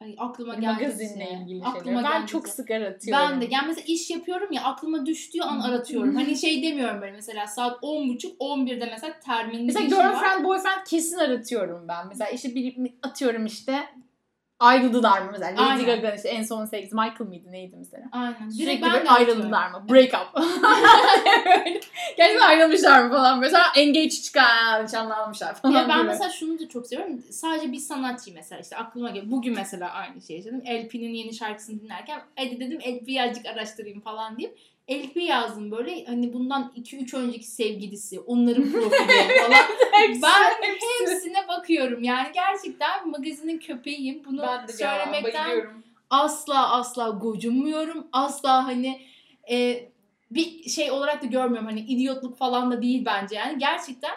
S1: Ay, aklıma
S2: Böyle
S1: geldi.
S2: Magazinle ilgili
S1: Aklıma
S2: şeyleri. Ben çok sık aratıyorum.
S1: Ben de yani mesela iş yapıyorum ya aklıma düştüğü an aratıyorum. hani şey demiyorum böyle mesela saat 10.30 11'de mesela terminli
S2: Mesela
S1: bir işim var.
S2: girlfriend boyfriend kesin aratıyorum ben. Mesela işte bir atıyorum işte ayrıldılar mı mesela? Lady. Gaga işte en son sevgilisi Michael mıydı neydi mesela?
S1: Aynen.
S2: Sürekli
S1: Direkt ben
S2: böyle ayrıldılar mı? Break up. Böyle. Gerçekten ayrılmışlar mı falan. Mesela engage çıkan, nişanlanmışlar falan.
S1: Ya ben
S2: gibi.
S1: mesela şunu da çok seviyorum. Sadece bir sanatçı mesela işte aklıma geliyor. Bugün mesela aynı şey yaşadım. LP'nin yeni şarkısını dinlerken hadi dedim LP'yi azıcık araştırayım falan diyeyim. LP yazdım böyle hani bundan 2-3 önceki sevgilisi, onların profili falan. ben hepsine bakıyorum. Yani gerçekten magazinin köpeğiyim. Bunu
S2: ben de ya,
S1: söylemekten
S2: bayılıyorum.
S1: asla asla gocunmuyorum. Asla hani e, bir şey olarak da görmüyorum. Hani idiotluk falan da değil bence yani. Gerçekten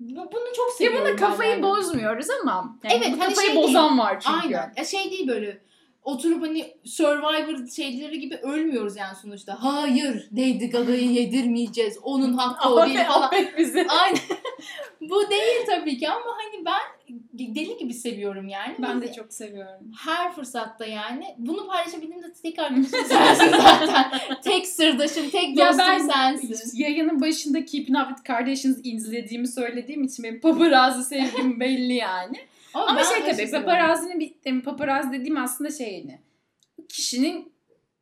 S1: bu- bunu çok
S2: Ya
S1: seviyorum.
S2: buna
S1: ben
S2: kafayı
S1: yani.
S2: bozmuyoruz ama. Yani
S1: Evet,
S2: bu
S1: hani
S2: kafayı
S1: şey
S2: bozan var çünkü.
S1: Aynen. Ya şey değil böyle oturup hani Survivor şeyleri gibi ölmüyoruz yani sonuçta. Hayır Lady Gaga'yı yedirmeyeceğiz. Onun hakkı o değil falan.
S2: affet bizi.
S1: Aynen. Bu değil tabii ki ama hani ben deli gibi seviyorum yani.
S2: Ben de çok seviyorum.
S1: her fırsatta yani. Bunu paylaşabildiğimde tek arkadaşım sensin zaten. tek sırdaşım, tek
S2: Ya
S1: dostum
S2: ben
S1: sensin.
S2: yayının başında Keeping Up with Kardashians izlediğimi söylediğim için benim paparazzi sevgim belli yani. Ama
S1: ben
S2: şey tabii paparazzinin bir yani paparazzi dediğim aslında şey yani kişinin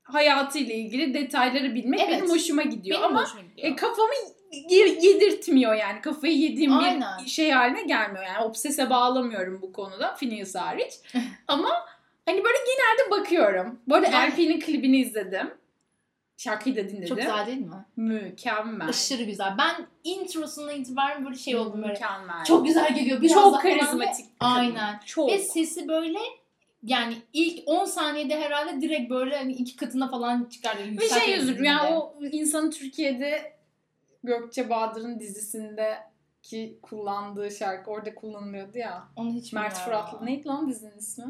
S2: hayatıyla ilgili detayları bilmek
S1: Evet.
S2: benim hoşuma gidiyor.
S1: Benim
S2: Ama
S1: hoşuma gidiyor.
S2: e, kafamı ye- yedirtmiyor yani. Kafayı yediğim
S1: Aynen.
S2: bir şey haline gelmiyor. Yani obsese bağlamıyorum bu konuda. Phineas hariç. Ama hani böyle genelde bakıyorum. Bu arada LP'nin klibini izledim. Şarkıyı da dinledim.
S1: Çok güzel değil mi?
S2: Mükemmel.
S1: Aşırı güzel. Ben introsundan itibaren böyle şey oldum böyle.
S2: Mükemmel.
S1: Çok güzel geliyor. Biraz
S2: çok karizmatik.
S1: Aynen.
S2: Çok.
S1: Ve sesi böyle yani ilk 10 saniyede herhalde direkt böyle hani iki katına falan çıkar.
S2: Ve şey üzülür yani o insanın Türkiye'de Gökçe Bahadır'ın dizisindeki kullandığı şarkı orada kullanılıyordu ya.
S1: Onu hiç
S2: Mert. Fıratlı. Neydi lan dizinin ismi?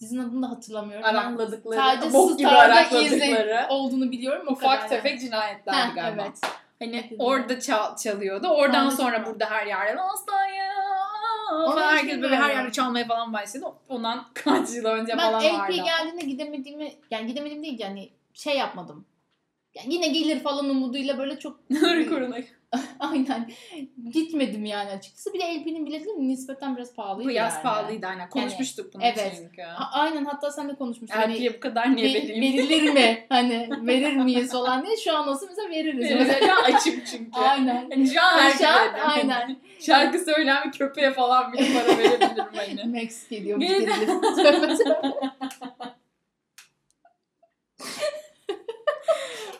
S1: Dizinin adını da hatırlamıyorum.
S2: Arakladıkları.
S1: Sadece
S2: bok gibi arakladıkları.
S1: olduğunu biliyorum. O kadar
S2: Ufak tefek cinayetlerdi
S1: Yani. Heh,
S2: galiba.
S1: Evet.
S2: Hani orada çal- çalıyordu. Oradan
S1: Anladım.
S2: sonra burada her yerde falan
S1: hiç
S2: herkes böyle her yerde çalmaya falan başladı. Ondan kaç yıl önce
S1: Ben
S2: falan vardı.
S1: geldiğinde gidemediğimi yani gidemedim değil yani şey yapmadım. Yani yine gelir falan umuduyla böyle çok
S2: Korunay.
S1: aynen gitmedim yani açıkçası. Bir de LP'nin biletleri nispeten biraz pahalıydı
S2: Bu yaz
S1: yani.
S2: pahalıydı aynen. Konuşmuştuk bunu
S1: evet.
S2: çünkü.
S1: A- aynen hatta sen de konuşmuştun. Hani
S2: LP'ye bu kadar niye
S1: ve-
S2: vereyim?
S1: verilir mi? Hani verir miyiz falan diye. Şu an olsa mesela veririz.
S2: Mesela açık çünkü.
S1: aynen.
S2: Hani şu an herkese
S1: Şu an
S2: veririm.
S1: aynen.
S2: Şarkı söyleyen bir köpeğe falan bile para verebilirim hani.
S1: Max geliyor.
S2: Gene-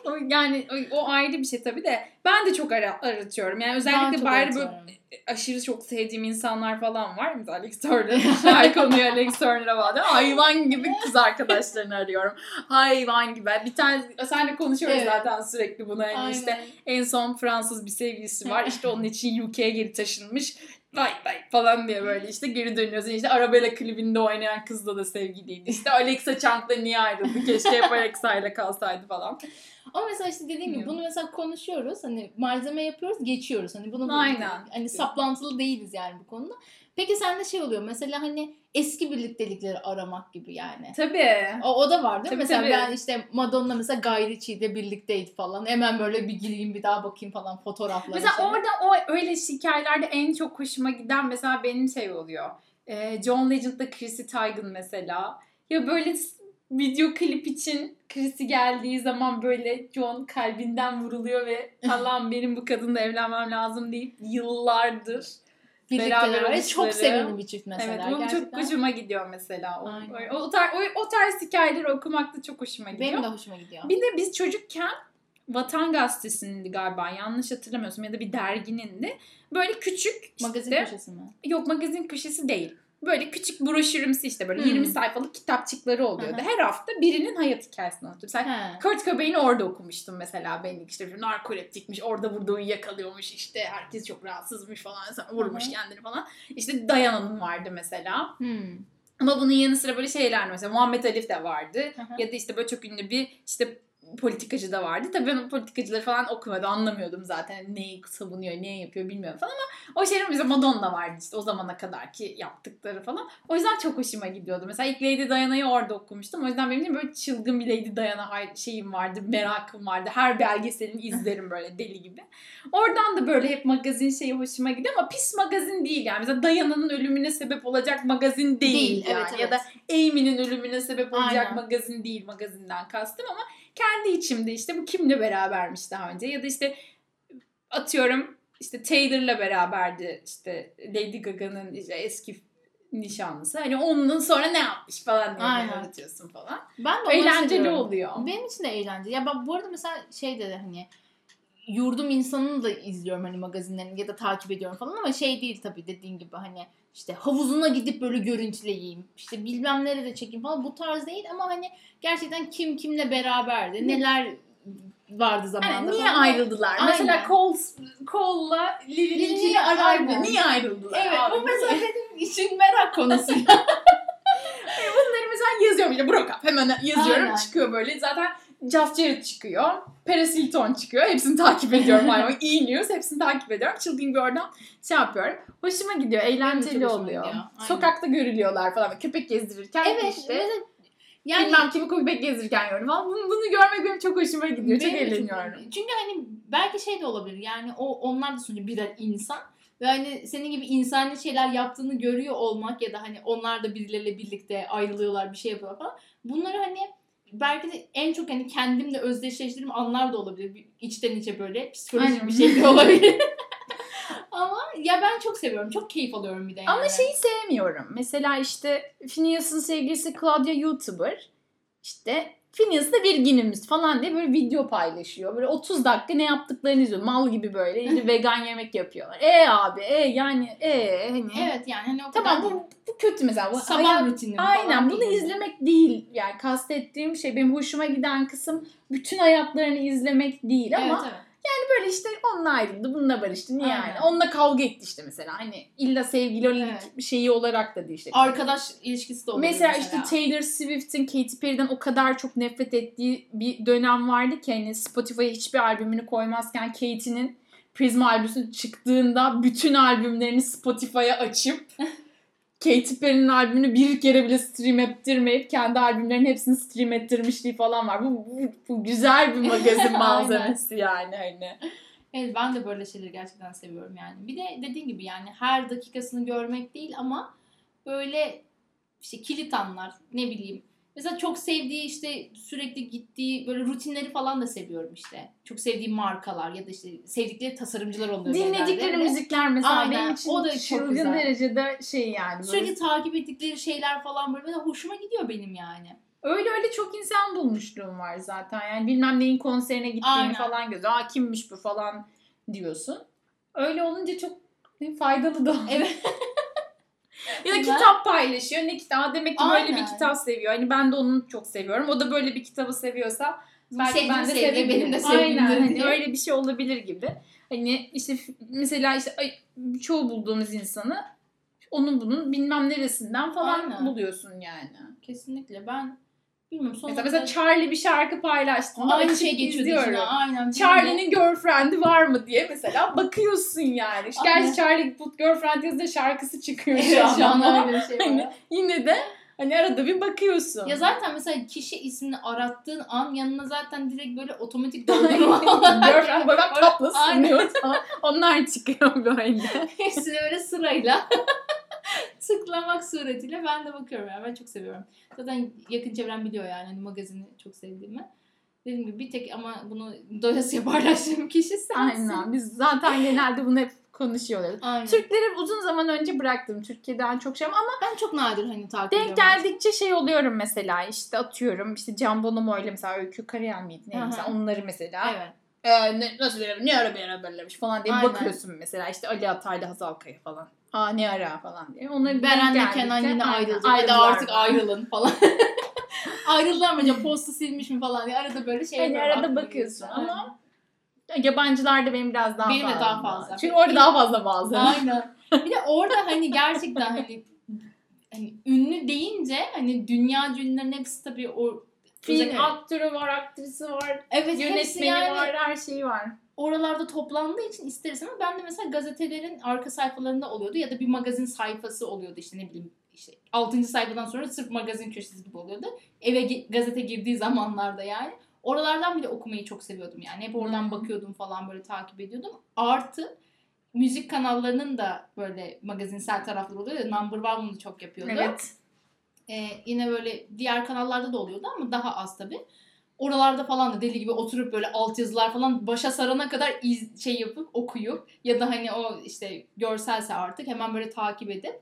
S2: O yani o, ayrı bir şey tabii de ben de çok ara, aratıyorum. Yani özellikle bari böyle aşırı çok sevdiğim insanlar falan var. Mesela Alex Turner. Her konuyu Alex Turner'a bağlı. Hayvan gibi kız arkadaşlarını arıyorum. Hayvan gibi. Bir tane senle konuşuyoruz
S1: Evet.
S2: zaten sürekli bunu.
S1: Aynen.
S2: işte en son Fransız bir sevgilisi var. İşte onun için UK'ye geri taşınmış. Vay vay falan diye böyle işte geri dönüyorsun. İşte Arabella klibinde oynayan kızla da sevgiliydi. İşte Alexa Chung'la niye ayrıldı? Keşke hep Alexa ile kalsaydı falan.
S1: Ama mesela işte dediğim gibi bunu mesela konuşuyoruz. Hani malzeme yapıyoruz, geçiyoruz. Hani bunu
S2: Aynen.
S1: hani saplantılı değiliz yani bu konuda. Peki sende şey oluyor mesela hani eski birliktelikleri aramak gibi yani.
S2: Tabii.
S1: O, o da var değil mi?
S2: Tabii,
S1: mesela
S2: tabii.
S1: ben işte Madonna mesela Guy Ritchie'de birlikteydi falan. Hemen böyle bir gireyim bir daha bakayım falan fotoğraflara.
S2: Mesela
S1: şeye.
S2: orada o öyle hikayelerde en çok hoşuma giden mesela benim şey oluyor. Ee, John Legend'da Chrissy Teigen mesela. Ya böyle video klip için Chrissy geldiği zaman böyle John kalbinden vuruluyor ve Allah'ım benim bu kadınla evlenmem lazım deyip yıllardır
S1: birlikte
S2: Beraber
S1: beraber. Çok sevimli bir çift mesela.
S2: evet,
S1: gerçekten.
S2: çok hoşuma gidiyor mesela. O,
S1: Aynen.
S2: o, o, tar- o, o tarz hikayeleri okumak da çok hoşuma gidiyor.
S1: Benim de hoşuma gidiyor.
S2: Bir de biz çocukken Vatan Gazetesi'nindi galiba yanlış hatırlamıyorsam ya da bir derginin de böyle küçük
S1: Magazin
S2: işte,
S1: köşesi mi?
S2: yok magazin köşesi değil. Böyle küçük broşürümsü işte böyle
S1: Hmm.
S2: 20 sayfalık kitapçıkları oluyordu. Her hafta birinin hayat hikayesini anlatıyor. Mesela
S1: He.
S2: Kurt Cobain'i orada okumuştum mesela ben işte narkoleptikmiş orada burada uyuyakalıyormuş işte herkes çok rahatsızmış falan vurmuş
S1: Hı hı.
S2: kendini falan. İşte Dayana'nın vardı mesela.
S1: Hmm.
S2: Ama bunun yanı sıra böyle şeyler mesela Muhammed Alif de vardı.
S1: Hı hı.
S2: Ya da işte böyle çok ünlü bir işte politikacı da vardı. Tabii ben o politikacıları falan okumadım. Anlamıyordum zaten. Neyi savunuyor, neyi yapıyor bilmiyorum falan ama o şeyler bize Madonna vardı işte o zamana kadar ki yaptıkları falan. O yüzden çok hoşuma gidiyordu. Mesela ilk Lady Diana'yı orada okumuştum. O yüzden benim için böyle çılgın bir Lady Diana şeyim vardı, merakım vardı. Her belgeselini izlerim böyle deli gibi. Oradan da böyle hep magazin şeyi hoşuma gidiyor ama pis magazin değil yani. Mesela Diana'nın ölümüne sebep olacak magazin değil,
S1: Değil,
S2: yani.
S1: evet,
S2: Ya
S1: evet.
S2: da Amy'nin ölümüne sebep olacak
S1: Aynen.
S2: magazin değil magazinden kastım ama kendi içimde işte bu kimle berabermiş daha önce ya da işte atıyorum işte Taylor'la beraberdi işte Lady Gaga'nın işte eski nişanlısı. Hani onun sonra ne yapmış falan diye
S1: Aynen.
S2: anlatıyorsun falan.
S1: Ben de
S2: Eğlenceli
S1: seviyorum.
S2: oluyor.
S1: Benim için de eğlenceli. Ya bak bu arada mesela şey de hani yurdum insanını da izliyorum hani magazinlerini ya da takip ediyorum falan ama şey değil tabii dediğin gibi hani işte havuzuna gidip böyle görüntüleyeyim. işte bilmem nerede çekeyim falan bu tarz değil ama hani gerçekten kim kimle beraberdi. Neler vardı zamanında.
S2: Hani niye
S1: falan.
S2: ayrıldılar?
S1: Aynen.
S2: Mesela Cole, Cole'la ikili araydı.
S1: aynen.
S2: Niye ayrıldılar?
S1: Evet
S2: abi?
S1: bu mesela benim için merak konusu.
S2: Bunları mesela yazıyorum işte up hemen yazıyorum
S1: Aynen.
S2: çıkıyor böyle zaten Jeff Jarrett çıkıyor. Paris Hilton çıkıyor. Hepsini takip ediyorum. Yani E! News hepsini takip ediyorum. Çılgın bir oradan şey yapıyorum. Hoşuma gidiyor. Eğlenceli
S1: hoşuma
S2: oluyor.
S1: gidiyor. Aynen.
S2: Sokakta görülüyorlar falan. Köpek gezdirirken
S1: evet
S2: işte.
S1: mesela yani
S2: bilmem kimi köpek gezdirirken gördüm falan. Bunu, bunu görmek benim çok hoşuma gidiyor. Çok eğleniyorum.
S1: Çünkü hani belki şey de olabilir yani o onlar da sonuçta birer insan ve hani senin gibi insani şeyler yaptığını görüyor olmak ya da hani onlar da birileriyle birlikte ayrılıyorlar bir şey yapıyorlar falan. Bunları hani belki de en çok hani kendimle özdeşleştirdiğim anlar da olabilir. İçten içe böyle psikolojik
S2: Aynen.
S1: bir şey de olabilir. Ama ya ben çok seviyorum. Çok keyif alıyorum bir de yani.
S2: Ama şeyi sevmiyorum. Mesela işte Phineas'ın sevgilisi Claudia YouTuber. İşte Phineas da bir günümüz falan diye böyle video paylaşıyor. Böyle 30 dakika ne yaptıklarını izliyor. Mal gibi böyle işte vegan yemek yapıyorlar. E abi e yani e hani.
S1: Evet yani hani o
S2: Tamam
S1: kadar
S2: bu, bu kötü mesela. Bu
S1: sabah
S2: hayat-
S1: rutini falan
S2: Aynen bunu
S1: değil.
S2: izlemek değil. Yani kastettiğim şey benim hoşuma giden kısım bütün hayatlarını izlemek değil ama
S1: Evet, evet.
S2: Böyle işte onunla ayrıldı, bununla barıştı. Niye
S1: Aynen.
S2: yani? Onunla kavga etti işte mesela. Hani illa sevgili
S1: Evet.
S2: şeyi olarak da değil işte.
S1: Arkadaş ilişkisi de olabilir
S2: Mesela,
S1: mesela.
S2: işte Taylor Swift'in Katy Perry'den o kadar çok nefret ettiği bir dönem vardı ki hani Spotify'a hiçbir albümünü koymazken Katy'nin Prism albümü çıktığında bütün albümlerini Spotify'a açıp Katy Perry'nin albümünü bir kere bile stream ettirmeyip kendi albümlerinin hepsini stream ettirmişliği falan var. Bu, bu, bu güzel bir magazin malzemesi yani hani.
S1: Evet ben de böyle şeyleri gerçekten seviyorum yani. Bir de dediğin gibi yani her dakikasını görmek değil ama böyle işte kilit anlar ne bileyim. Mesela çok sevdiği işte sürekli gittiği böyle rutinleri falan da seviyorum işte. Çok sevdiği markalar ya da işte sevdikleri tasarımcılar oluyor.
S2: Dinledikleri
S1: genelde.
S2: müzikler mesela
S1: Aynen,
S2: benim için
S1: o da çok
S2: çılgın
S1: güzel.
S2: derecede şey yani. Böyle.
S1: Sürekli takip ettikleri şeyler falan böyle mesela hoşuma gidiyor benim yani.
S2: Öyle öyle çok insan bulmuşluğum var zaten. Yani bilmem neyin konserine gittiğini
S1: Aynen.
S2: falan gözü. Aa kimmiş bu falan diyorsun. Öyle olunca çok faydalı da.
S1: Evet.
S2: ya da kitap paylaşıyor. Ne kitap? Demek ki böyle
S1: Aynen.
S2: bir kitap seviyor. Hani ben de onu çok seviyorum. O da böyle bir kitabı seviyorsa belki
S1: Sevdiğim
S2: ben de
S1: sevdiği
S2: sevebilirim.
S1: benim de sevdiğimdir
S2: Aynen. Hani öyle bir şey olabilir gibi. Hani işte mesela işte çoğu bulduğumuz insanı onun bunun bilmem neresinden falan
S1: Aynen.
S2: buluyorsun yani.
S1: Kesinlikle ben bilmiyorum son
S2: Mesela, mesela Charlie bir şarkı paylaştığında
S1: aynı şey geçiyor dışına aynen.
S2: Charlie'nin girlfriend'i var mı diye mesela bakıyorsun yani.
S1: Aynen.
S2: Gerçi Charlie Put Girlfriend yazınca şarkısı çıkıyor
S1: Evet,
S2: şu an.
S1: şu an öyle bir şey
S2: Hani yine de hani arada bir bakıyorsun.
S1: Ya zaten mesela kişi ismini arattığın an yanına zaten direkt böyle otomatik doldurma
S2: Girlfriend böyle tatlı
S1: Aynen.
S2: sunuyor falan. Onlar çıkıyor böyle.
S1: Hepsini böyle sırayla tıklamak suretiyle ben de bakıyorum yani ben çok seviyorum. Zaten yakın çevrem biliyor yani hani magazini çok sevdiğimi. Dediğim gibi bir tek ama bunu doyasıya paylaştığım kişi sensin.
S2: Aynen. Biz zaten genelde bunu hep konuşuyorlar.
S1: Aynen.
S2: Türkleri uzun zaman önce bıraktım. Türkiye'den çok şey ama
S1: Ben çok nadir hani takip
S2: denk
S1: ediyorum.
S2: geldikçe şey oluyorum mesela işte atıyorum işte Can Bonomo ile mesela Öykü Karayan mıydı ne mesela onları mesela
S1: Evet.
S2: e, ne, nasıl bir ne ara bir ara bellemiş falan diye
S1: Aynen.
S2: bakıyorsun mesela işte Ali Atay'la Hazal Kaya falan. Aa ne ara falan diye. Onları
S1: Beren'le Kenan yine. Hadi
S2: ayrıldılar
S1: artık ayrılın falan. Ayrıldılar mı acaba postu silmiş mi falan diye arada böyle şey yapıyorum,
S2: arada bakıyorsun ama yabancılarda benim biraz daha
S1: Benim de
S2: fazla.
S1: daha fazla.
S2: Çünkü orada daha fazla bazı.
S1: Aynen. Bir de orada hani gerçekten hani hani ünlü deyince hani dünya ünlülerin hepsi tabii o
S2: Film aktörü var, aktrisi var,
S1: evet
S2: yönetmeni
S1: yani
S2: var, her şeyi var.
S1: Oralarda toplandığı için ister istemez ben de mesela gazetelerin arka sayfalarında oluyordu ya da bir magazin sayfası oluyordu işte ne bileyim işte 6. sayfadan sonra sırf magazin köşesi gibi oluyordu. Eve gazete girdiği zamanlarda yani. Oralardan bile okumayı çok seviyordum yani. Hep oradan
S2: Hmm.
S1: bakıyordum falan böyle takip ediyordum. Artı müzik kanallarının da böyle magazinsel tarafları oluyor ya. Number One bunu çok yapıyordu.
S2: Evet.
S1: Ee, yine böyle diğer kanallarda da oluyordu ama daha az tabii. Oralarda falan da deli gibi oturup böyle altyazılar falan başa sarana kadar iz, şey yapıp okuyup ya da hani o işte görselse artık hemen böyle takip edip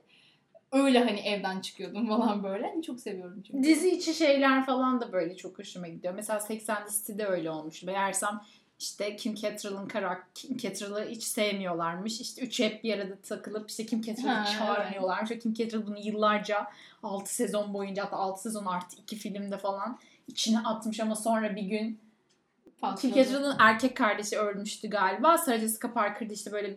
S1: öyle hani evden çıkıyordum falan böyle. Hani çok seviyorum çünkü.
S2: Dizi içi şeyler falan da böyle çok hoşuma gidiyor. Mesela 80 City'de öyle olmuştu. Meğersem işte Kim Cattrall'ın karak Kim Cattrall'ı hiç sevmiyorlarmış. İşte üçü hep bir arada takılıp işte Kim Cattrall'ı
S1: Ha,
S2: çağırmıyorlarmış. Ve Kim Cattrall bunu yıllarca 6 sezon boyunca hatta 6 sezon artı 2 filmde falan içine atmış ama sonra bir gün. Cattrall'ın erkek kardeşi ölmüştü galiba. Sarah Jessica Parker'da işte böyle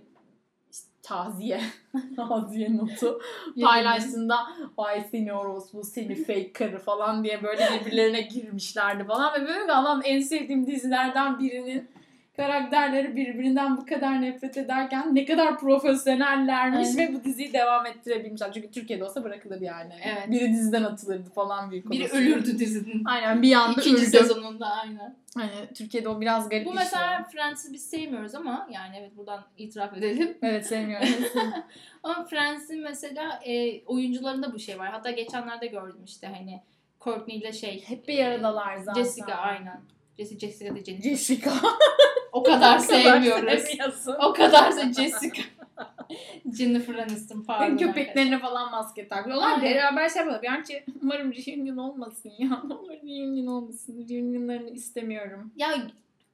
S2: işte taziye, taziye notu paylaştığında vay seni orospu seni fake karı falan diye böyle birbirlerine girmişlerdi falan ve böyle Allah'ım en sevdiğim dizilerden birinin karakterleri birbirinden bu kadar nefret ederken ne kadar profesyonellermiş
S1: Aynen.
S2: ve bu diziyi devam ettirebilmişler. Çünkü Türkiye'de olsa bırakılır yani.
S1: Evet.
S2: Biri diziden atılırdı falan büyük
S1: Biri ölürdü dizinin.
S2: Aynen bir anda
S1: İkinci
S2: öldü.
S1: sezonunda aynen.
S2: Hani Türkiye'de o biraz garip
S1: Bu
S2: işliyor.
S1: mesela Friends'i biz sevmiyoruz ama yani evet buradan itiraf edelim.
S2: Evet sevmiyorum.
S1: Ama Friends'in mesela e, oyuncularında bu şey var. Hatta geçenlerde gördüm işte hani Courtney ile şey
S2: Hep bir aradalar zaten.
S1: Jessica aynen. Jessica, Jessica da Jennifer.
S2: Jessica.
S1: O kadar sevmiyoruz.
S2: sevmiyorsun.
S1: o kadarsa Jessica. Jennifer Aniston pardon.
S2: Köpeklerine falan maske takıyorlar. Beraber şey yapıyorlar. Gerçi umarım reunion olmasın ya. Umarım reunion olmasın. Reunionlarını istemiyorum.
S1: Ya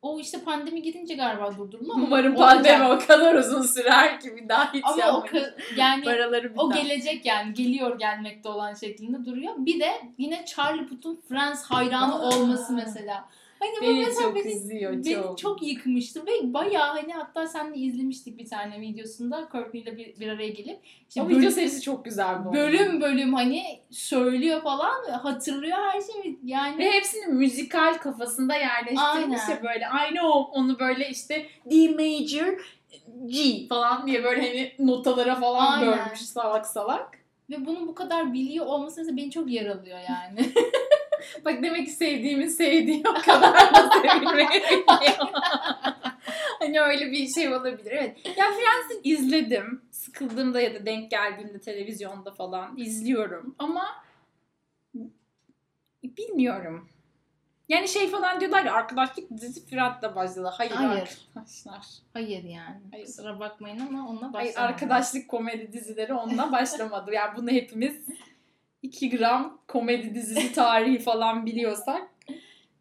S1: o işte pandemi gidince galiba durduruldu ama
S2: Umarım
S1: olacak.
S2: pandemi o kadar uzun sürer ki bir daha hiç
S1: Ama o ka- yani
S2: Paraları bir
S1: o
S2: daha.
S1: gelecek yani geliyor gelmekte olan şeklinde duruyor. Bir de yine Charlie Puth'un Friends hayranı
S2: Aa.
S1: olması mesela. Hani
S2: Beni
S1: mesela
S2: çok
S1: beni
S2: üzüyor
S1: Beni
S2: çok.
S1: çok. yıkmıştı ve bayağı hani hatta seninle izlemiştik bir tane videosunda Courtney ile bir, bir araya gelip işte
S2: o
S1: bölüm,
S2: video serisi çok güzel bu.
S1: bölüm bölüm hani söylüyor falan hatırlıyor her şeyi yani
S2: Ve hepsini müzikal kafasında yerleştirmiş ya böyle. I know onu böyle işte D major G falan diye böyle hani notalara falan
S1: Aynen.
S2: bölmüş salak salak.
S1: ve bunu bu kadar biliyor olması beni çok yaralıyor yani.
S2: Bak demek ki sevdiğimi sevdiği o kadar da sevilmeyi biliyor. hani öyle bir şey olabilir. Evet. Ya Friends'i izledim. Sıkıldığımda ya da denk geldiğimde televizyonda falan izliyorum. Ama bilmiyorum. Yani şey falan diyorlar ya arkadaşlık dizisi Friends'le başladı. Hayır,
S1: Hayır.
S2: arkadaşlar.
S1: Hayır yani.
S2: Hayır.
S1: Kusura bakmayın ama onunla
S2: Hayır,
S1: başlamadım.
S2: arkadaşlık komedi dizileri onunla başlamadı. Yani bunu hepimiz 2 gram komedi dizisi tarihi falan biliyorsak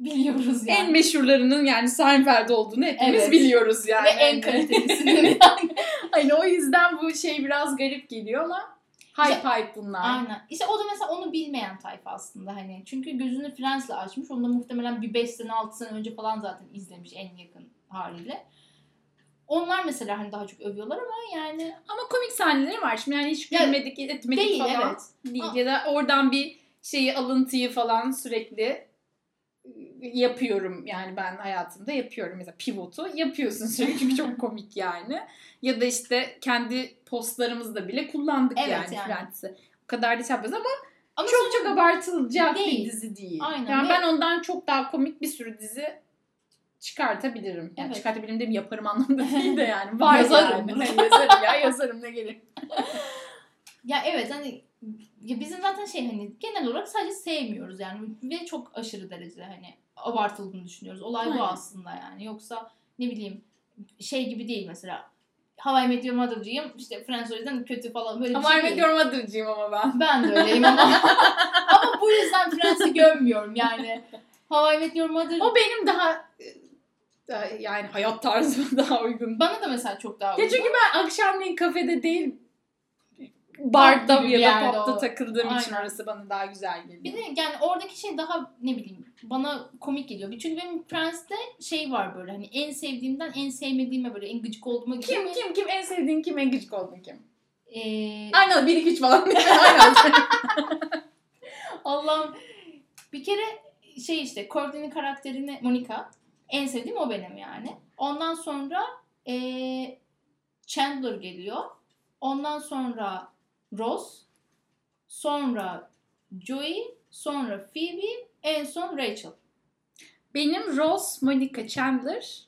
S1: biliyoruz yani.
S2: en meşhurlarının yani Seinfeld olduğunu hepimiz
S1: Evet.
S2: biliyoruz yani.
S1: ve en kalitelisinin yani.
S2: Hani o yüzden bu şey biraz garip geliyor ama hype hype bunlar.
S1: Aynen. İşte o da mesela onu bilmeyen tayfa aslında hani. Çünkü gözünü Friends'le açmış. Onu da muhtemelen bir 5 sene 6 sene önce falan zaten izlemiş en yakın haliyle. Onlar mesela hani daha çok övüyorlar ama yani
S2: Ama komik sahneleri var. Şimdi yani hiç gülmedik, etmedik
S1: değil
S2: falan
S1: evet.
S2: değil. Ya da oradan bir şeyi alıntıyı falan sürekli yapıyorum yani ben hayatımda yapıyorum mesela pivotu yapıyorsun sürekli çünkü çok komik yani ya da işte kendi postlarımızda bile kullandık
S1: Evet
S2: yani,
S1: yani.
S2: Friends'i. O kadar da şey yapıyoruz ama
S1: ama
S2: çok çok abartılacak
S1: Değil.
S2: bir dizi değil.
S1: Aynen.
S2: Yani
S1: Ve-
S2: ben ondan çok daha komik bir sürü dizi çıkartabilirim. Yani
S1: Evet.
S2: çıkartabilirim de yaparım anlamında değil de yani. Var
S1: Yazarım.
S2: yani. Yazarım ya yazarım ne gerek.
S1: ya evet hani ya bizim zaten şey hani genel olarak sadece sevmiyoruz yani ve çok aşırı derecede hani abartıldığını düşünüyoruz. Olay bu
S2: Aynen.
S1: aslında yani. Yoksa ne bileyim şey gibi değil mesela How I Met Your Mother'cıyım. İşte Friends o kötü falan böyle bir
S2: Ama
S1: şey
S2: Ahmet
S1: değil.
S2: Yormadırcıyım ama ben.
S1: Ben de öyleyim ama. ama bu yüzden Friends'i gömmüyorum yani. How I Met Your Mother
S2: O benim daha yani hayat tarzıma daha uygun.
S1: bana da mesela çok daha
S2: Ya
S1: uygun.
S2: çünkü ben akşamleyin kafede değil barda
S1: bir
S2: ya da popta
S1: o.
S2: takıldığım için
S1: Aynen.
S2: orası bana daha güzel geliyor.
S1: Bir de yani oradaki şey daha ne bileyim bana komik geliyor. Çünkü benim Friends'te şey var böyle hani en sevdiğimden en sevmediğime böyle en gıcık olduğuma gibi.
S2: kim kim kim en sevdiğin kim en gıcık oldun kim?
S1: Ee,
S2: Aynen 1 2 3 falan. Aynen.
S1: Allah'ım bir kere şey işte Courtney'nin karakterini Monica en sevdiğim o benim yani. Ondan sonra ee, Chandler geliyor. Ondan sonra Ross. Sonra Joey. Sonra Phoebe. En son Rachel.
S2: Benim Ross, Monica, Chandler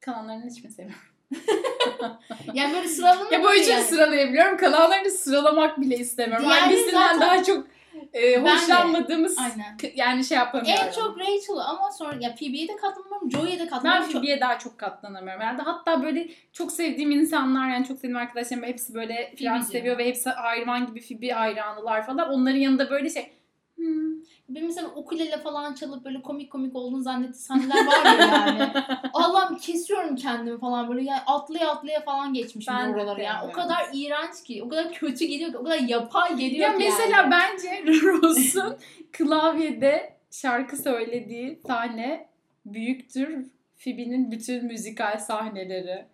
S2: kalanlarını hiç mi sevmiyorum?
S1: Yani böyle sıralama
S2: Ya bu üçünü
S1: yani.
S2: sıralayabiliyorum. Kalanlarını sıralamak bile istemiyorum.
S1: Diğerleri
S2: Hangisinden
S1: zaten-
S2: daha çok e,
S1: Ben
S2: hoşlanmadığımız
S1: Aynen.
S2: yani şey yapamıyorum.
S1: En çok Rachel ama sonra ya Phoebe'ye de katlanamıyorum. Joey'e de
S2: ben
S1: katlanamıyorum. Çok-
S2: Phoebe'ye daha çok katlanamıyorum. Yani hatta böyle çok sevdiğim insanlar yani çok sevdiğim arkadaşlarım hepsi böyle Friends seviyor ve hepsi hayvan gibi Phoebe hayranılar falan. Onların yanında böyle şey hmm,
S1: Benim mesela ukulele falan çalıp böyle komik komik olduğunu zannettiği sahneler var ya yani. Allah'ım kesiyorum kendimi falan böyle yani atlaya atlaya falan geçmişim
S2: Ben
S1: oraları yani. O kadar iğrenç ki, o kadar kötü geliyor ki, o kadar yapay geliyor
S2: Ya
S1: ki
S2: mesela
S1: yani.
S2: bence Ross'un klavyede şarkı söylediği sahne büyüktür Phoebe'nin bütün müzikal sahneleri.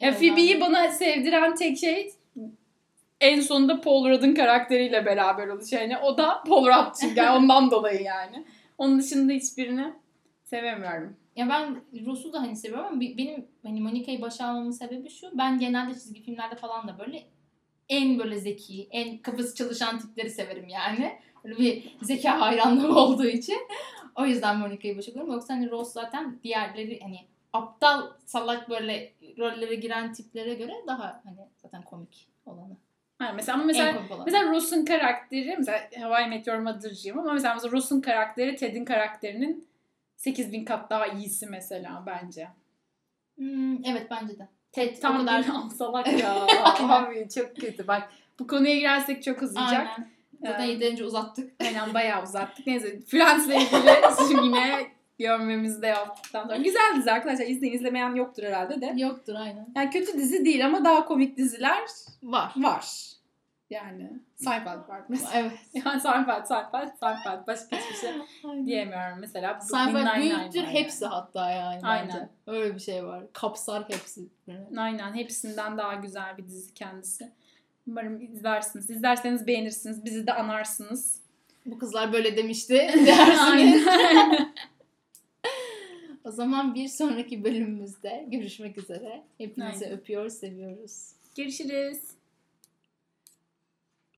S2: Ya Phoebe'yi bana sevdiren tek şey en sonunda Paul Rudd'ın karakteriyle beraber oluş. Yani o da Paul Rudd çünkü yani ondan dolayı yani. Onun dışında hiçbirini sevemiyorum.
S1: Ya ben Ross'u da hani seviyorum ama benim hani Monica'yı başa almamın sebebi şu. Ben genelde çizgi filmlerde falan da böyle en böyle zeki, en kafası çalışan tipleri severim yani. Böyle bir zeka hayranlığım olduğu için. O yüzden Monica'yı başa alıyorum. Yoksa hani Ross zaten diğerleri hani aptal salak böyle rollere giren tiplere göre daha hani zaten komik olanı.
S2: Ha, mesela ama mesela. Mesela Ross'un karakteri, mesela How I Met Your Mother'cıyım ama mesela, mesela Ross'un karakteri Ted'in karakterinin 8000 kat daha iyisi mesela bence.
S1: Hmm, evet bence de. Ted
S2: Tam
S1: o kadar...
S2: salak ya. Abi çok kötü. Bak bu konuya girersek çok uzayacak.
S1: Aynen. Zaten
S2: Ee,
S1: yeterince uzattık.
S2: Aynen bayağı uzattık. Neyse Friends'le ilgili yine görmemizi de yaptıktan sonra. Güzel dizi arkadaşlar. İzleyin izlemeyen yoktur herhalde de.
S1: Yoktur aynen.
S2: Yani kötü dizi değil ama daha komik diziler
S1: Var.
S2: var. Yani Seinfeld var mesela.
S1: Evet.
S2: Yani Seinfeld, Seinfeld, Seinfeld. Başka hiçbir şey diyemiyorum. Mesela
S1: Seinfeld büyüktür
S2: var
S1: hepsi hatta yani
S2: Aynen.
S1: bence. Öyle bir şey var. Kapsar hepsi.
S2: Yani. Aynen. Hepsinden daha güzel bir dizi kendisi. Umarım izlersiniz. İzlerseniz beğenirsiniz. Bizi de anarsınız.
S1: Bu kızlar böyle demişti dersiniz. O zaman bir sonraki bölümümüzde görüşmek üzere. Hepinizi
S2: Aynen.
S1: öpüyor, seviyoruz.
S2: Görüşürüz.